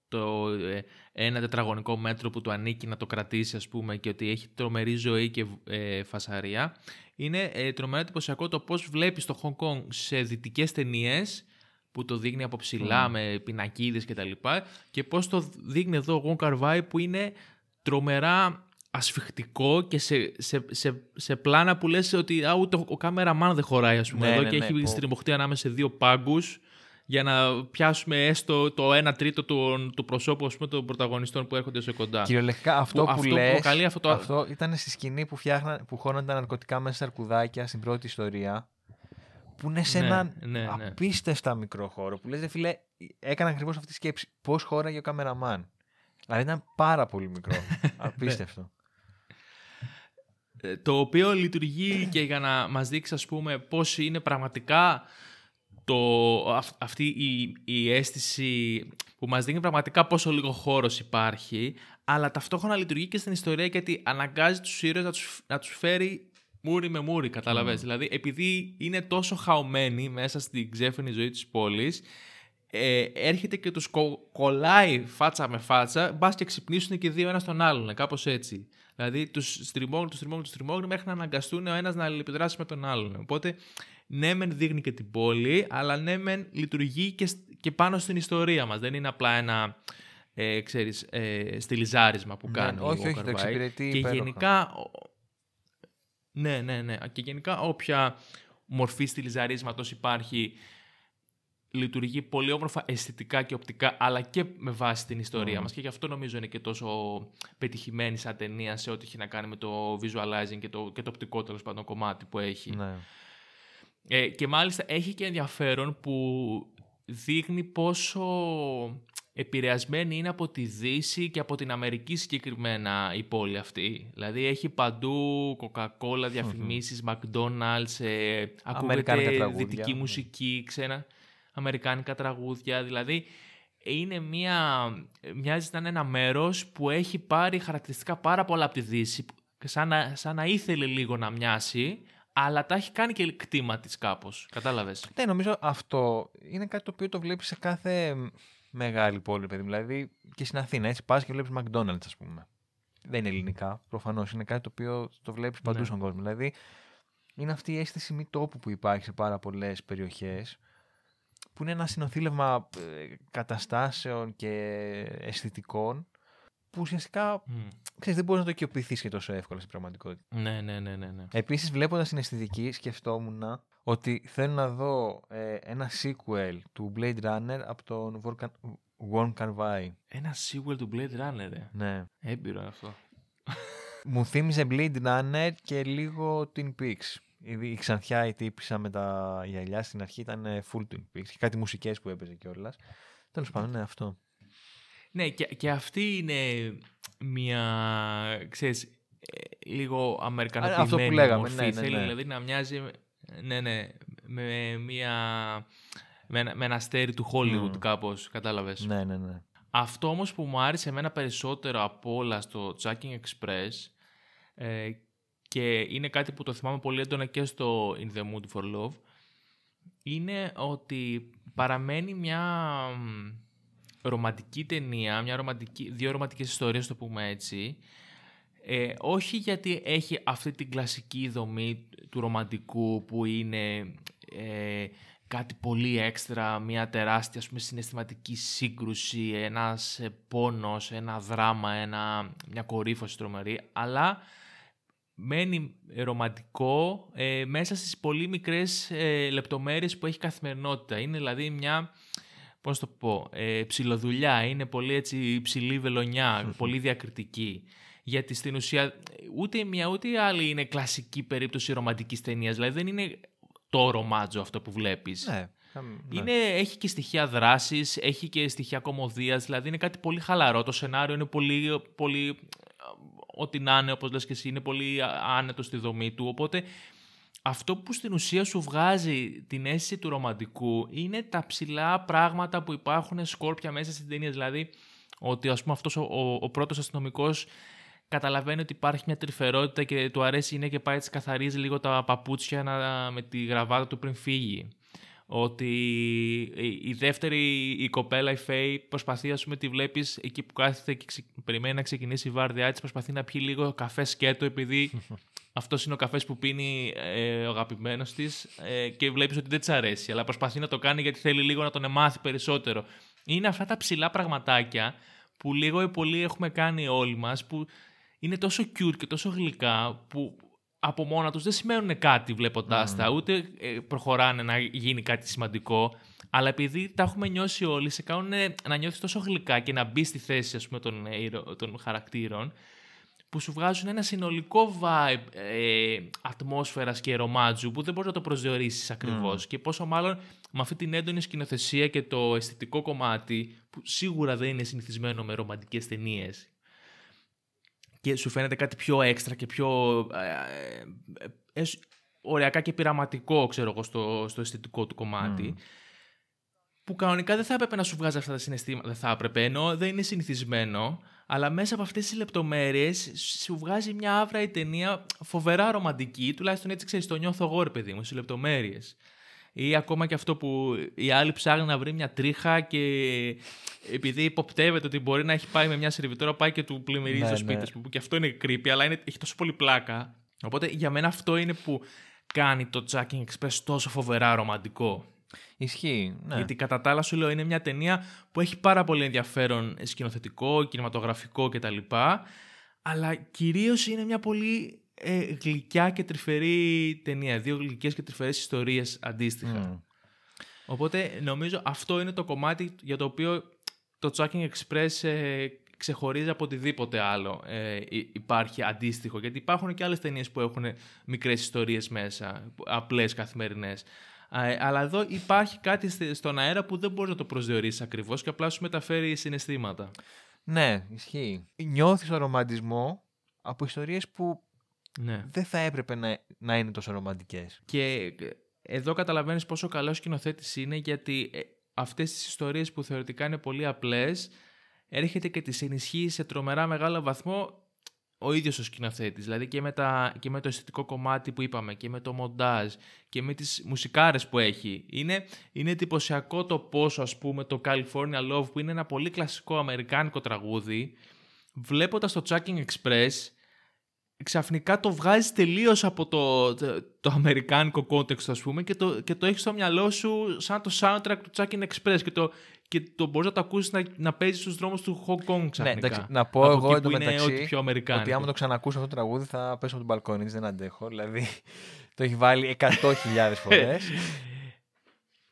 το ε, ένα τετραγωνικό μέτρο που του ανήκει να το κρατήσει ας πούμε και ότι έχει τρομερή ζωή και ε, φασαρία. Είναι ε, τρομερά εντυπωσιακό το πώς βλέπεις το Hong Kong σε δυτικές ταινίες που το δείχνει από ψηλά Μμμ. με πινακίδες και τα λοιπά και πώς το δείχνει εδώ ο Wong Kar Wai που είναι τρομερά ασφιχτικό και σε, σε, σε, σε πλάνα που λες ότι α, ούτε ο, ο κάμεραμάν δεν χωράει ας πούμε Ναι, εδώ ναι, και ναι, έχει πω. στριμωχτεί ανάμεσα σε δύο πάγκους για να πιάσουμε έστω το 1 τρίτο του, του προσώπου ας πούμε, των πρωταγωνιστών που έρχονται σε κοντά. Κυριολεκτικά αυτό που, αυτό λες, προκαλεί αυτό το- αυτό ήταν στη σκηνή που, φτιάχνα, που χώναν τα ναρκωτικά μέσα σε αρκουδάκια στην πρώτη ιστορία. Που είναι σε Ναι, έναν ναι, ναι. απίστευτα μικρό χώρο. Που λες, ρε φίλε, έκανα ακριβώς αυτή τη σκέψη. Πώς χώραγε ο καμεραμάν. Δηλαδή ήταν πάρα πολύ μικρό. Ναι. Απίστευτο. Ε, το οποίο λειτουργεί και για να μας δείξει ας πούμε πώς είναι πραγματικά το, αυ- αυτή η, η αίσθηση που μας δίνει πραγματικά πόσο λίγο χώρος υπάρχει αλλά ταυτόχρονα λειτουργεί και στην ιστορία γιατί αναγκάζει τους ήρωες να τους, να τους φέρει μούρι με μούρι, καταλαβες. Δηλαδή επειδή είναι τόσο χαωμένοι μέσα στην ξέφρενη ζωή της πόλης ε, έρχεται και τους κο- κολλάει φάτσα με φάτσα, μπας και ξυπνήσουν και δύο ένας τον άλλον, κάπως έτσι. Δηλαδή τους στριμώγουν, τους στριμώγουν, τους στριμώγουν μέχρι να αναγκαστούν ο ένας να αλληλεπιδράσει με τον άλλον. Οπότε ναι μεν δείχνει και την πόλη, αλλά ναι μεν λειτουργεί και, σ- και πάνω στην ιστορία μας. Δεν είναι απλά ένα ε, ξέρεις, ε, στυλιζάρισμα που Ναι, κάνει όχι, ο όχι, το Walker White. εξυπηρετεί Και υπέροχα. γενικά... ο- Ναι, ναι, ναι. Και γενικά όποια μορφή στυλιζαρίσματος υπάρχει λειτουργεί πολύ όμορφα αισθητικά και οπτικά, αλλά και με βάση την ιστορία Μμμ. μας. Και γι' αυτό νομίζω είναι και τόσο πετυχημένη σαν ταινία σε ό,τι έχει να κάνει με το visualizing και το, και το οπτικό τέλος πάντων κομμάτι που έχει. ναι. Ε, και μάλιστα έχει και ενδιαφέρον που δείχνει πόσο επηρεασμένη είναι από τη Δύση και από την Αμερική συγκεκριμένα η πόλη αυτή. Δηλαδή έχει παντού Coca-Cola, διαφημίσεις, McDonald's, ε, Αμερικάνικα ακούγεται τραγούδια. δυτική Ναι. μουσική, ξένα, αμερικάνικα τραγούδια. Δηλαδή είναι μια, μοιάζει να είναι ένα μέρος που έχει πάρει χαρακτηριστικά πάρα πολλά από τη Δύση, σαν να, σαν να ήθελε λίγο να μοιάσει, αλλά τα έχει κάνει και κτήμα της κάπως. Κατάλαβες; Ναι, νομίζω αυτό είναι κάτι το οποίο το βλέπεις σε κάθε μεγάλη πόλη, παιδί μου. Δηλαδή και στην Αθήνα, έτσι πας και βλέπεις McDonald's, ας πούμε. Δεν είναι ελληνικά, προφανώς. Είναι κάτι το οποίο το βλέπεις παντού Ναι. στον κόσμο. Δηλαδή είναι αυτή η αίσθηση μη τόπου που υπάρχει σε πάρα πολλές περιοχές. Που είναι ένα συνοθήλευμα ε, καταστάσεων και αισθητικών που ουσιαστικά Μμ. ξέρεις, δεν μπορείς να το οικειοποιηθείς και τόσο εύκολα στην πραγματικότητα. Ναι, ναι, ναι, ναι. ναι. Επίσης, βλέποντας την αισθητική, σκεφτόμουν ότι θέλω να δω ε, ένα sequel του Blade Runner από τον Wong Kar- Wong Kar-wai. Ένα sequel του Blade Runner, ε. Ναι. Έμπειρο αυτό. Μου θύμιζε Blade Runner και λίγο Twin Peaks. Η, η ξανθιά η τύπησα με τα γυαλιά στην αρχή ήταν ε, full Twin Peaks. Και κάτι μουσικές που έπαιζε κιόλας. Τέλος πάντων, ναι, αυτό. Ναι, και, και αυτή είναι μια, ξέρεις, ε, λίγο αμερικανοποιημένη αυτό που λέγαμε, μορφή. ναι, ναι, Θέλει ναι. δηλαδή να μοιάζει, με- ναι, ναι, με μια... Με ένα, με ένα αστέρι του Hollywood Μμ. κάπως, κατάλαβες. Ναι, ναι, ναι. Αυτό όμως που μου άρεσε εμένα περισσότερο από όλα στο Jacking Express ε, και είναι κάτι που το θυμάμαι πολύ έντονα και στο In the Mood for Love είναι ότι παραμένει μια μ, ρομαντική ταινία, μια ρομαντική, δύο ρομαντικές ιστορίες, το πούμε έτσι, ε, όχι γιατί έχει αυτή την κλασική δομή του ρομαντικού που είναι ε, κάτι πολύ έξτρα, μια τεράστια ας πούμε, συναισθηματική σύγκρουση, ένας ε, πόνος, ένα δράμα, ένα, μια κορύφωση τρομερή, αλλά μένει ρομαντικό ε, μέσα στις πολύ μικρές ε, λεπτομέρειες που έχει η καθημερινότητα. Είναι δηλαδή μια, πώς το πω, ε, ψιλοδουλειά, είναι πολύ έτσι ψηλή βελονιά, πολύ διακριτική. Γιατί στην ουσία ούτε μια ούτε η άλλη είναι κλασική περίπτωση ρομαντικής ταινίας. Δηλαδή δεν είναι το ρομάτζο αυτό που βλέπεις. ναι. καμ- ναι. Είναι, έχει και στοιχεία δράσης, έχει και στοιχεία κομμωδίας, δηλαδή είναι κάτι πολύ χαλαρό. Το σενάριο είναι πολύ, πολύ ε, ό,τι να είναι, όπως λες και εσύ, είναι πολύ α- άνετο στη δομή του. Οπότε αυτό που στην ουσία σου βγάζει την αίσθηση του ρομαντικού είναι τα ψηλά πράγματα που υπάρχουν σκόρπια μέσα στην ταινία. Δηλαδή ότι ας πούμε αυτός ο, ο, ο πρώτος αστυνομικός καταλαβαίνει ότι υπάρχει μια τρυφερότητα και του αρέσει η γυναίκα και πάει έτσι καθαρίζει λίγο τα παπούτσια να, με τη γραβάτα του πριν φύγει. Ότι η- η δεύτερη, η κοπέλα, η Φέη, προσπαθεί, ας πούμε, τη βλέπεις εκεί που κάθεται και ξε- περιμένει να ξεκινήσει η βάρδιά της, προσπαθεί να πιει λίγο καφέ σκέτο επειδή αυτός είναι ο καφές που πίνει ε, ο αγαπημένος της ε, και βλέπεις ότι δεν της αρέσει, αλλά προσπαθεί να το κάνει γιατί θέλει λίγο να τον μάθει περισσότερο. Είναι αυτά τα ψηλά πραγματάκια που λίγο ή πολύ έχουμε κάνει όλοι μας, που είναι τόσο cute και τόσο γλυκά που από μόνα τους δεν σημαίνουν κάτι βλέποντάς τα, ούτε ε, προχωράνε να γίνει κάτι σημαντικό, αλλά επειδή τα έχουμε νιώσει όλοι, σε κάνουν να νιώθεις τόσο γλυκά και να μπεις στη θέση ας πούμε, των, ε, ηρωα- των χαρακτήρων, που σου βγάζουν ένα συνολικό vibe ε, ατμόσφαιρας και ρομάτζου που δεν μπορείς να το προσδιορίσεις ακριβώς. Και πόσο μάλλον με αυτή την έντονη σκηνοθεσία και το αισθητικό κομμάτι που σίγουρα δεν είναι συνηθισμένο με ρομαντικές ταινίες. Και σου φαίνεται κάτι πιο έξτρα και πιο ε, ε, ε, ωριακά και πειραματικό, ξέρω εγώ, στο, στο αισθητικό του κομμάτι. Που κανονικά δεν θα έπρεπε να σου βγάζει αυτά τα συναισθήματα, δεν θα έπρεπε, ενώ δεν είναι συνηθισμένο. Αλλά μέσα από αυτές τις λεπτομέρειες σου βγάζει μια άβρα η ταινία φοβερά ρομαντική, τουλάχιστον έτσι ξέρεις, το νιώθω εγώ ρε παιδί μου, στις λεπτομέρειες. Ή ακόμα και αυτό που η άλλη ψάχνει να βρει μια τρίχα και επειδή υποπτεύεται ότι μπορεί να έχει πάει με μια σερβιτόρα, πάει και του πλημμυρίζει Ναι, το σπίτι ναι. σου, που και αυτό είναι creepy, αλλά είναι, έχει τόσο πολύ πλάκα. Οπότε για μένα αυτό είναι που κάνει το Jacking Express τόσο φοβερά ρομαντικό. Ισχύει. Ναι. Γιατί κατά τα άλλα σου λέω είναι μια ταινία που έχει πάρα πολύ ενδιαφέρον σκηνοθετικό, κινηματογραφικό κτλ. Αλλά κυρίως είναι μια πολύ ε, γλυκιά και τρυφερή ταινία. Δύο γλυκές και τρυφερές ιστορίες αντίστοιχα. Μμ. Οπότε νομίζω αυτό είναι το κομμάτι για το οποίο το Chucking Express ε, ξεχωρίζει από οτιδήποτε άλλο ε, υ- υπάρχει αντίστοιχο. Γιατί υπάρχουν και άλλες ταινίες που έχουν μικρές ιστορίες μέσα, που- απλές καθημερινές. Ε, αλλά εδώ υπάρχει κάτι στη- στον αέρα που δεν μπορείς να το προσδιορίσεις ακριβώς και απλά σου μεταφέρει συναισθήματα. Ναι, ισχύει. Νιώθεις το ρομαντισμό από ιστορίες που Ναι. δεν θα έπρεπε να, να είναι τόσο ρομαντικές. Και εδώ καταλαβαίνεις πόσο καλός σκηνοθέτης είναι γιατί ε, αυτές τις ιστορίες που θεωρητικά είναι πολύ απλές έρχεται και τις ενισχύει σε τρομερά μεγάλο βαθμό ο ίδιος ο σκηνοθέτης. Δηλαδή και με, τα, και με το αισθητικό κομμάτι που είπαμε και με το μοντάζ και με τις μουσικάρες που έχει. Είναι, είναι εντυπωσιακό το πόσο ας πούμε το California Love που είναι ένα πολύ κλασικό αμερικάνικο τραγούδι βλέποντας το Chucking Express ξαφνικά το βγάζεις τελείως από το, το, το αμερικάνικο context, ας πούμε, και το, και το έχεις στο μυαλό σου σαν το soundtrack του Chucking Express και το, και το μπορείς να το ακούσεις να, να παίζεις στους δρόμους του Hong Kong ξαφνικά. Ναι, εντάξει, να πω εγώ εντωμεταξύ ό,τι πιο αμερικάνικο. ότι άμα το ξανακούσω αυτό το τραγούδι θα πέσω από τον μπαλκόνι, δεν αντέχω. Δηλαδή το έχει βάλει 100.000 φορές.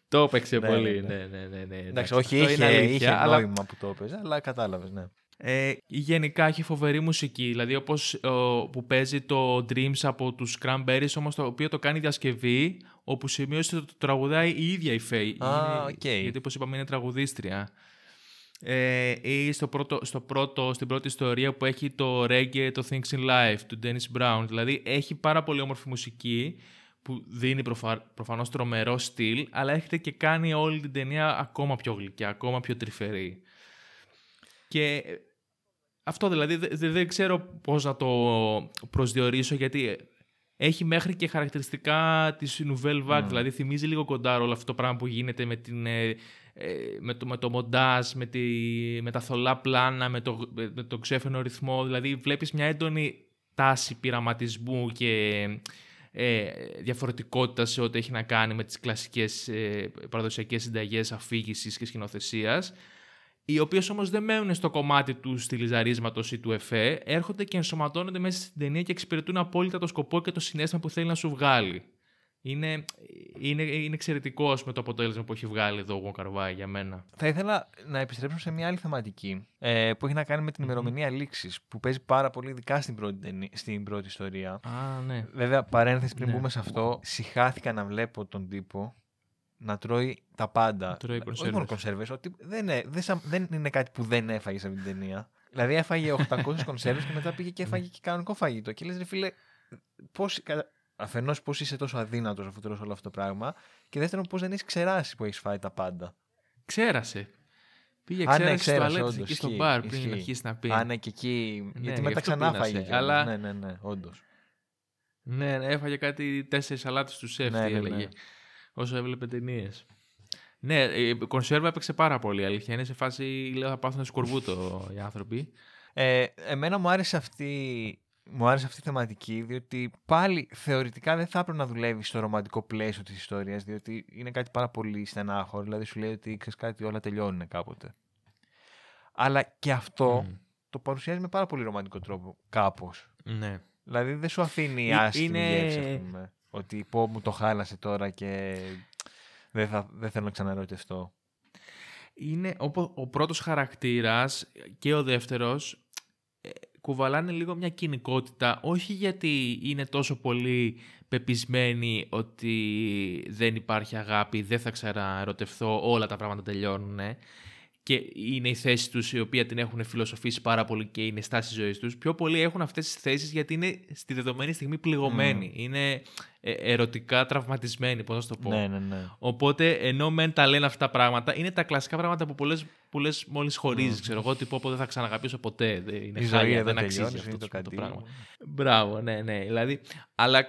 το έπαιξε Ναι, πολύ. ναι, Ναι, ναι, ναι. ναι, Εντάξει, αυτό όχι, είναι είχε, αλήθεια, είχε αλλά νόημα που το έπαιζε, αλλά κατάλαβες, ναι. Ε, γενικά έχει φοβερή μουσική, δηλαδή όπως ε, που παίζει το Dreams από τους Cranberries, όμως το οποίο το κάνει διασκευή, όπου σημείωσε το, το τραγουδάει η ίδια η Faye. Α, Είναι- οκ. Γιατί όπως είπαμε είναι τραγουδίστρια. Ε, ή στο πρώτο, στο πρώτο, στην πρώτη ιστορία που έχει το reggae, το Things in Life του Dennis Brown. Δηλαδή έχει πάρα πολύ όμορφη μουσική που δίνει προφα... προφανώς τρομερό στυλ, αλλά έρχεται και κάνει όλη την ταινία ακόμα πιο γλυκιά, ακόμα πιο τρυφερή. Και ε, αυτό δηλαδή δε- δε- δεν ξέρω πώς να το προσδιορίσω γιατί έχει μέχρι και χαρακτηριστικά της Nouvelle Vague, δηλαδή θυμίζει λίγο κοντά όλο αυτό το πράγμα που γίνεται με, την, ε, ε, με, το, με το μοντάζ, με, τη, με τα θολά πλάνα, με, το, με, με τον ξέφρενο ρυθμό, δηλαδή βλέπεις μια έντονη τάση πειραματισμού και ε, διαφορετικότητας σε ό,τι έχει να κάνει με τις κλασικές ε, παραδοσιακές συνταγές αφήγησης και σκηνοθεσίας οι οποίες όμως δεν μένουν στο κομμάτι του στυλιζαρίσματος ή του εφέ, έρχονται και ενσωματώνονται μέσα στην ταινία και εξυπηρετούν απόλυτα το σκοπό και το συνέστημα που θέλει να σου βγάλει. Είναι, είναι, είναι εξαιρετικό με το αποτέλεσμα που έχει βγάλει εδώ ο Γουον για μένα. Θα ήθελα να επιστρέψω σε μια άλλη θεματική ε, που έχει να κάνει με την ημερομηνία λήξης που παίζει πάρα πολύ ειδικά στην πρώτη, ταινί- στην πρώτη ιστορία. Α, ναι. Βέβαια, παρένθεση πριν Ναι. μπούμε σε αυτό, συχάθηκα να βλέπω τον τύπο να τρώει τα πάντα. Να τρώει Όχι κονσέρβες. μόνο κονσέρβες, ότι δεν, είναι- δεν, σα- δεν είναι κάτι που δεν έφαγες σε αυτή την ταινία. Δηλαδή έφαγε 800 κονσέρβες και μετά πήγε και έφαγε και κανονικό φαγητό. Και λες ρε φίλε, πώς, κατα- αφενός πώς είσαι τόσο αδύνατος αφού τρως όλο αυτό το πράγμα και δεύτερον πώς δεν έχεις ξεράσει που έχεις φάει τα πάντα. Ξέρασε. Πήγε, Α, ναι, ξέρασε στο ξέρασε, τουαλέτες όντως, εκεί στο ισχύει, μπαρ πριν ισχύει. αρχίσει να πει. Α, ναι, και εκεί. Ναι, γιατί γι' μετά αυτό ξανά πείνασε, φάγε. κιόλας. αλλά- Ναι, ναι, ναι, όντως. Ναι, ναι, έφαγε κάτι τέσσερις σαλάτες του σεφ, Ναι, τι ναι, έλεγε. ναι. Όσο έβλεπε ταινίες. Ναι, η κονσέρβα έπαιξε πάρα πολύ. η Αλήθεια είναι σε φάση, λέω, θα πάθουν σκορβούτο οι άνθρωποι. Ε, εμένα μου άρεσε αυτή. Μου άρεσε αυτή η θεματική, διότι πάλι θεωρητικά δεν θα έπρεπε να δουλεύει στο ρομαντικό πλαίσιο της ιστορίας, διότι είναι κάτι πάρα πολύ στενάχωρο. Δηλαδή σου λέει ότι ξέρεις κάτι, όλα τελειώνουν κάποτε. Αλλά και αυτό Μμ. το παρουσιάζει με πάρα πολύ ρομαντικό τρόπο, κάπως. Ναι. Δηλαδή δεν σου αφήνει Ε, άσχημη είναι- γεύση, ας πούμε. Ότι πω μου το χάλασε τώρα και δεν, θα, δεν θέλω να ξαναρωτευτώ. Είναι ο, ο πρώτος χαρακτήρας και ο δεύτερος ε, κουβαλάνε λίγο μια κοινικότητα, όχι γιατί είναι τόσο πολύ πεπισμένοι ότι δεν υπάρχει αγάπη, δεν θα ξαναερωτευθώ, όλα τα πράγματα τελειώνουν και είναι η θέση τους η οποία την έχουν φιλοσοφήσει πάρα πολύ και είναι η στάση ζωής τους. Πιο πολλοί έχουν αυτές τις θέσεις γιατί είναι στη δεδομένη στιγμή πληγωμένοι. Είναι ε, ερωτικά τραυματισμένοι, πώς να σου το πω. Ναι, ναι, ναι. Οπότε, ενώ μεν τα λένε αυτά τα πράγματα, είναι τα κλασικά πράγματα που πολλές, πολλές μόλις χωρίζεις. Ξέρω εγώ, ότι πω, πω δεν θα ξαναγαπήσω ποτέ. Δεν είναι Η ζωή χάλια, εδώ δεν αξίζει τελειώνει, αυτό είναι το, το το κατήλιο. πράγμα. Μπράβο, ναι, ναι. Δηλαδή, αλλά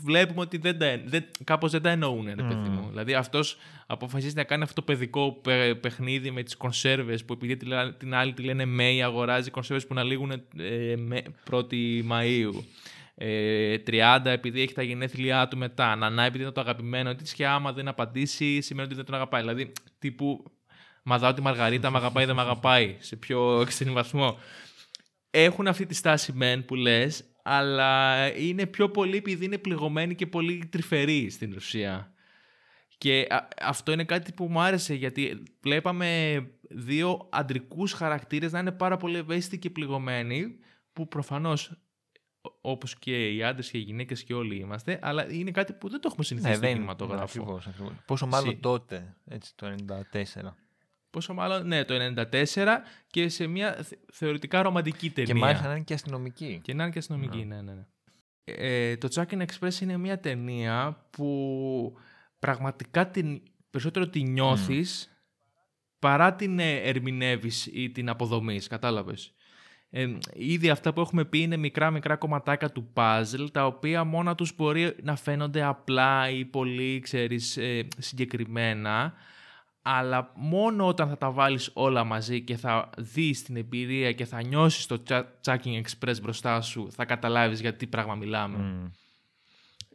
βλέπουμε ότι δεν τα, δεν, κάπως δεν τα εννοούν, ρε παιδί μου. Δηλαδή, αυτός αποφασίζει να κάνει αυτό το παιδικό παι- παιχνίδι με τις κονσέρβες που επειδή την, ά- την άλλη τη λένε Μέη, αγοράζει κονσέρβες που να λήγουν ε, με, 1η Μαΐου. Ε, 30 επειδή έχει τα γενέθλιά του μετά. Νανά επειδή είναι το αγαπημένο της και άμα δεν απαντήσει σημαίνει ότι δεν τον αγαπάει. Δηλαδή, τύπου μαδάω τη Μαργαρίτα, με αγαπάει δεν με αγαπάει. Σε πιο εξτρινή βαθμό. Έχουν αυτή τη στάση μεν που λες, αλλά είναι πιο πολύ επειδή είναι πληγωμένοι και πολύ τρυφεροί στην ουσία. Και α- αυτό είναι κάτι που μου άρεσε γιατί βλέπαμε δύο αντρικούς χαρακτήρες να είναι πάρα πολύ ευαίσθητοι και πληγωμένοι που προφανώς ο- όπως και οι άντρες και οι γυναίκες και όλοι είμαστε αλλά είναι κάτι που δεν το έχουμε συνηθίσει Ναι, στο δεν κινηματογράφο. Ακριβώς, ακριβώς. Πόσο μάλλον Συ- τότε, έτσι, το 94. Πόσο μάλλον, ναι, το 94 και σε μια θε- θεωρητικά ρομαντική ταινία. Και μάλιστα να είναι και αστυνομική. Και να είναι και αστυνομική, ναι, ναι. ναι. Ε, το Chucking Express είναι μια ταινία που πραγματικά την, περισσότερο τη νιώθεις παρά την ε, ερμηνεύεις ή την αποδομείς, κατάλαβες. Ε, ήδη αυτά που έχουμε πει είναι μικρά μικρά κομματάκια του puzzle τα οποία μόνα τους μπορεί να φαίνονται απλά ή πολύ ξέρεις, ε, συγκεκριμένα αλλά μόνο όταν θα τα βάλεις όλα μαζί και θα δεις την εμπειρία και θα νιώσεις το Chucking Express μπροστά σου, θα καταλάβεις για τι πράγμα μιλάμε.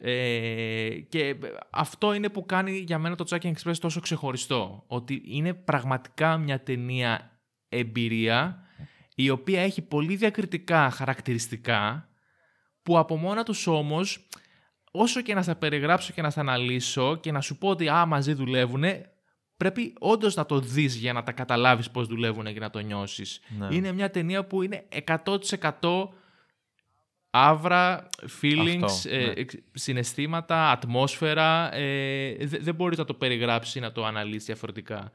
Ε, και αυτό είναι που κάνει για μένα το Chucking Express τόσο ξεχωριστό. Ότι είναι πραγματικά μια ταινία εμπειρία η οποία έχει πολύ διακριτικά χαρακτηριστικά που από μόνα τους όμως όσο και να στα περιγράψω και να στα αναλύσω και να σου πω ότι α, μαζί δουλεύουν, πρέπει όντως να το δεις για να τα καταλάβεις πώς δουλεύουν και να το νιώσεις. Ναι. Είναι μια ταινία που είναι 100% άβρα, feelings, ε, ναι. συναισθήματα, ατμόσφαιρα. Ε, δεν μπορείς να το περιγράψεις, να το αναλύσεις διαφορετικά.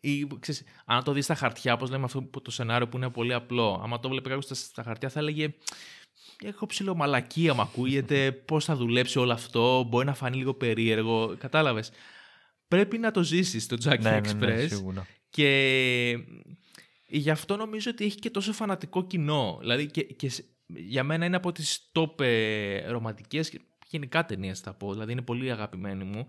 Ή, ξέρεις, αν το δεις στα χαρτιά, όπως λέμε αυτό το σενάριο που είναι πολύ απλό, άμα το βλέπει κάποιος στα χαρτιά θα έλεγε έχω ψηλό μαλακία, μου ακούγεται, πώς θα δουλέψει όλο αυτό, μπορεί να φανεί λίγο περίεργο, κατάλαβες. Πρέπει να το ζήσεις το Jackie ναι, Express ναι, ναι, και γι' αυτό νομίζω ότι έχει και τόσο φανατικό κοινό. Δηλαδή και, και για μένα είναι από τις top ε, ρομαντικές και γενικά ταινίες θα πω, δηλαδή είναι πολύ αγαπημένη μου.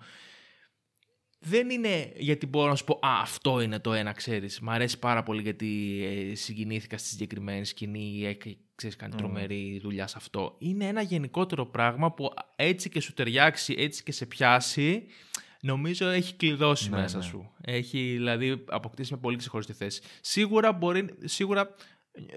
Δεν είναι γιατί μπορώ να σου πω «Α, αυτό είναι το ένα, ξέρεις». Μ' αρέσει πάρα πολύ γιατί ε, συγκινήθηκα στη συγκεκριμένη σκηνή ή ξέρεις, κάνει τρομερή δουλειά σε αυτό. Είναι ένα γενικότερο πράγμα που έτσι και σου ταιριάξει, έτσι και σε πιάσει, νομίζω έχει κλειδώσει ναι, μέσα ναι. σου. Έχει δηλαδή αποκτήσει με πολύ ξεχωριστή θέση. Σίγουρα, μπορεί, σίγουρα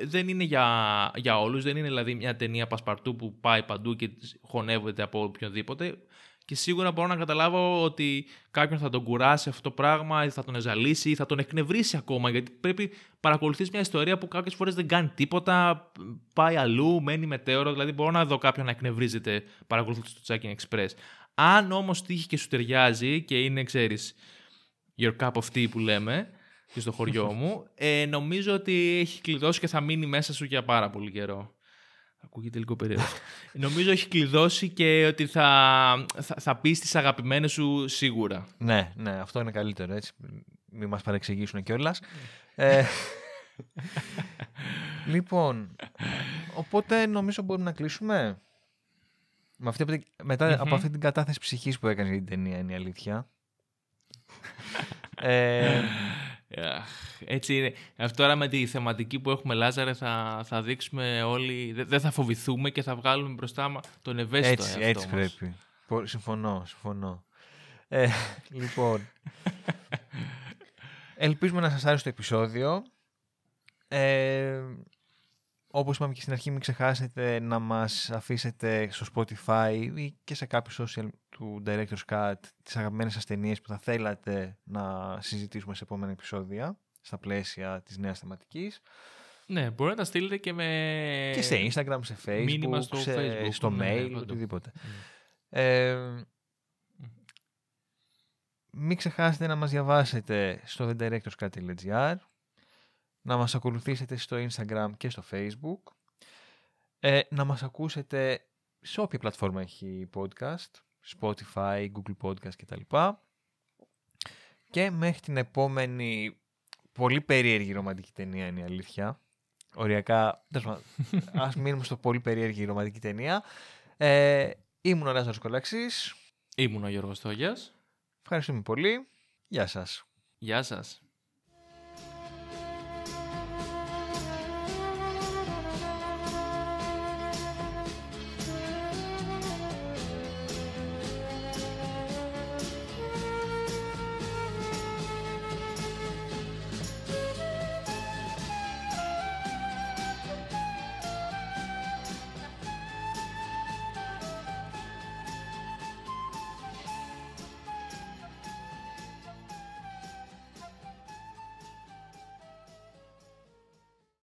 δεν είναι για, για όλους, δεν είναι δηλαδή μια ταινία πασπαρτού που πάει παντού και χωνεύεται από οποιονδήποτε. Και σίγουρα μπορώ να καταλάβω ότι κάποιον θα τον κουράσει αυτό το πράγμα, ή θα τον εζαλίσει, ή θα τον εκνευρίσει ακόμα. Γιατί πρέπει παρακολουθείς μια ιστορία που κάποιες φορές δεν κάνει τίποτα, πάει αλλού, μένει μετέωρο. Δηλαδή, μπορώ να δω κάποιον να εκνευρίζεται παρακολουθώντα το Checking Express. Αν όμως τύχει και σου ταιριάζει και είναι, ξέρεις, your cup of tea που λέμε, και στο χωριό μου, ε, νομίζω ότι έχει κλειδώσει και θα μείνει μέσα σου για πάρα πολύ καιρό. Ακούγεται λίγο περίεργο. νομίζω έχει κλειδώσει και ότι θα, θα, θα πεις στι αγαπημένες σου σίγουρα. Ναι, ναι, αυτό είναι καλύτερο έτσι. Μην μας παρεξηγήσουν κιόλας. ε, λοιπόν, οπότε νομίζω μπορούμε να κλείσουμε. Με αυτή, μετα από αυτή την κατάθεση ψυχής που έκανες για την ταινία είναι η αλήθεια. ε, έτσι είναι. Αυτό τώρα με τη θεματική που έχουμε Λάζαρε θα, θα δείξουμε όλοι, δεν θα φοβηθούμε και θα βγάλουμε μπροστά μα τον ευαίσθητο έτσι, έτσι πρέπει. Συμφωνώ, συμφωνώ. Ε, λοιπόν, ελπίζουμε να σας άρεσε το επεισόδιο. Ε, όπως είπαμε και στην αρχή, μην ξεχάσετε να μας αφήσετε στο Spotify ή και σε κάποιο social του Director's Cut τις αγαπημένες σας ταινίες που θα θέλατε να συζητήσουμε σε επόμενα επεισόδια στα πλαίσια της νέας θεματικής. Ναι, μπορείτε να τα στείλετε και με... Και σε Instagram, σε Facebook, στο, σε... Facebook, στο ναι, mail, ναι, οτιδήποτε. Ναι. Ε, μην ξεχάσετε να μας διαβάσετε στο thedirectorscut.gr να μας ακολουθήσετε στο Instagram και στο Facebook, ε, να μας ακούσετε σε όποια πλατφόρμα έχει podcast, Spotify, Google Podcast κτλ. Και μέχρι την επόμενη πολύ περίεργη ρομαντική ταινία είναι η αλήθεια. Οριακά, ας μείνουμε στο πολύ περίεργη ρομαντική ταινία. Ε, ήμουν ο Λάζαρος Κολαξής. Ήμουν ο Γιώργος Τόγιας. Ευχαριστούμε πολύ. Γεια σας. Γεια σας.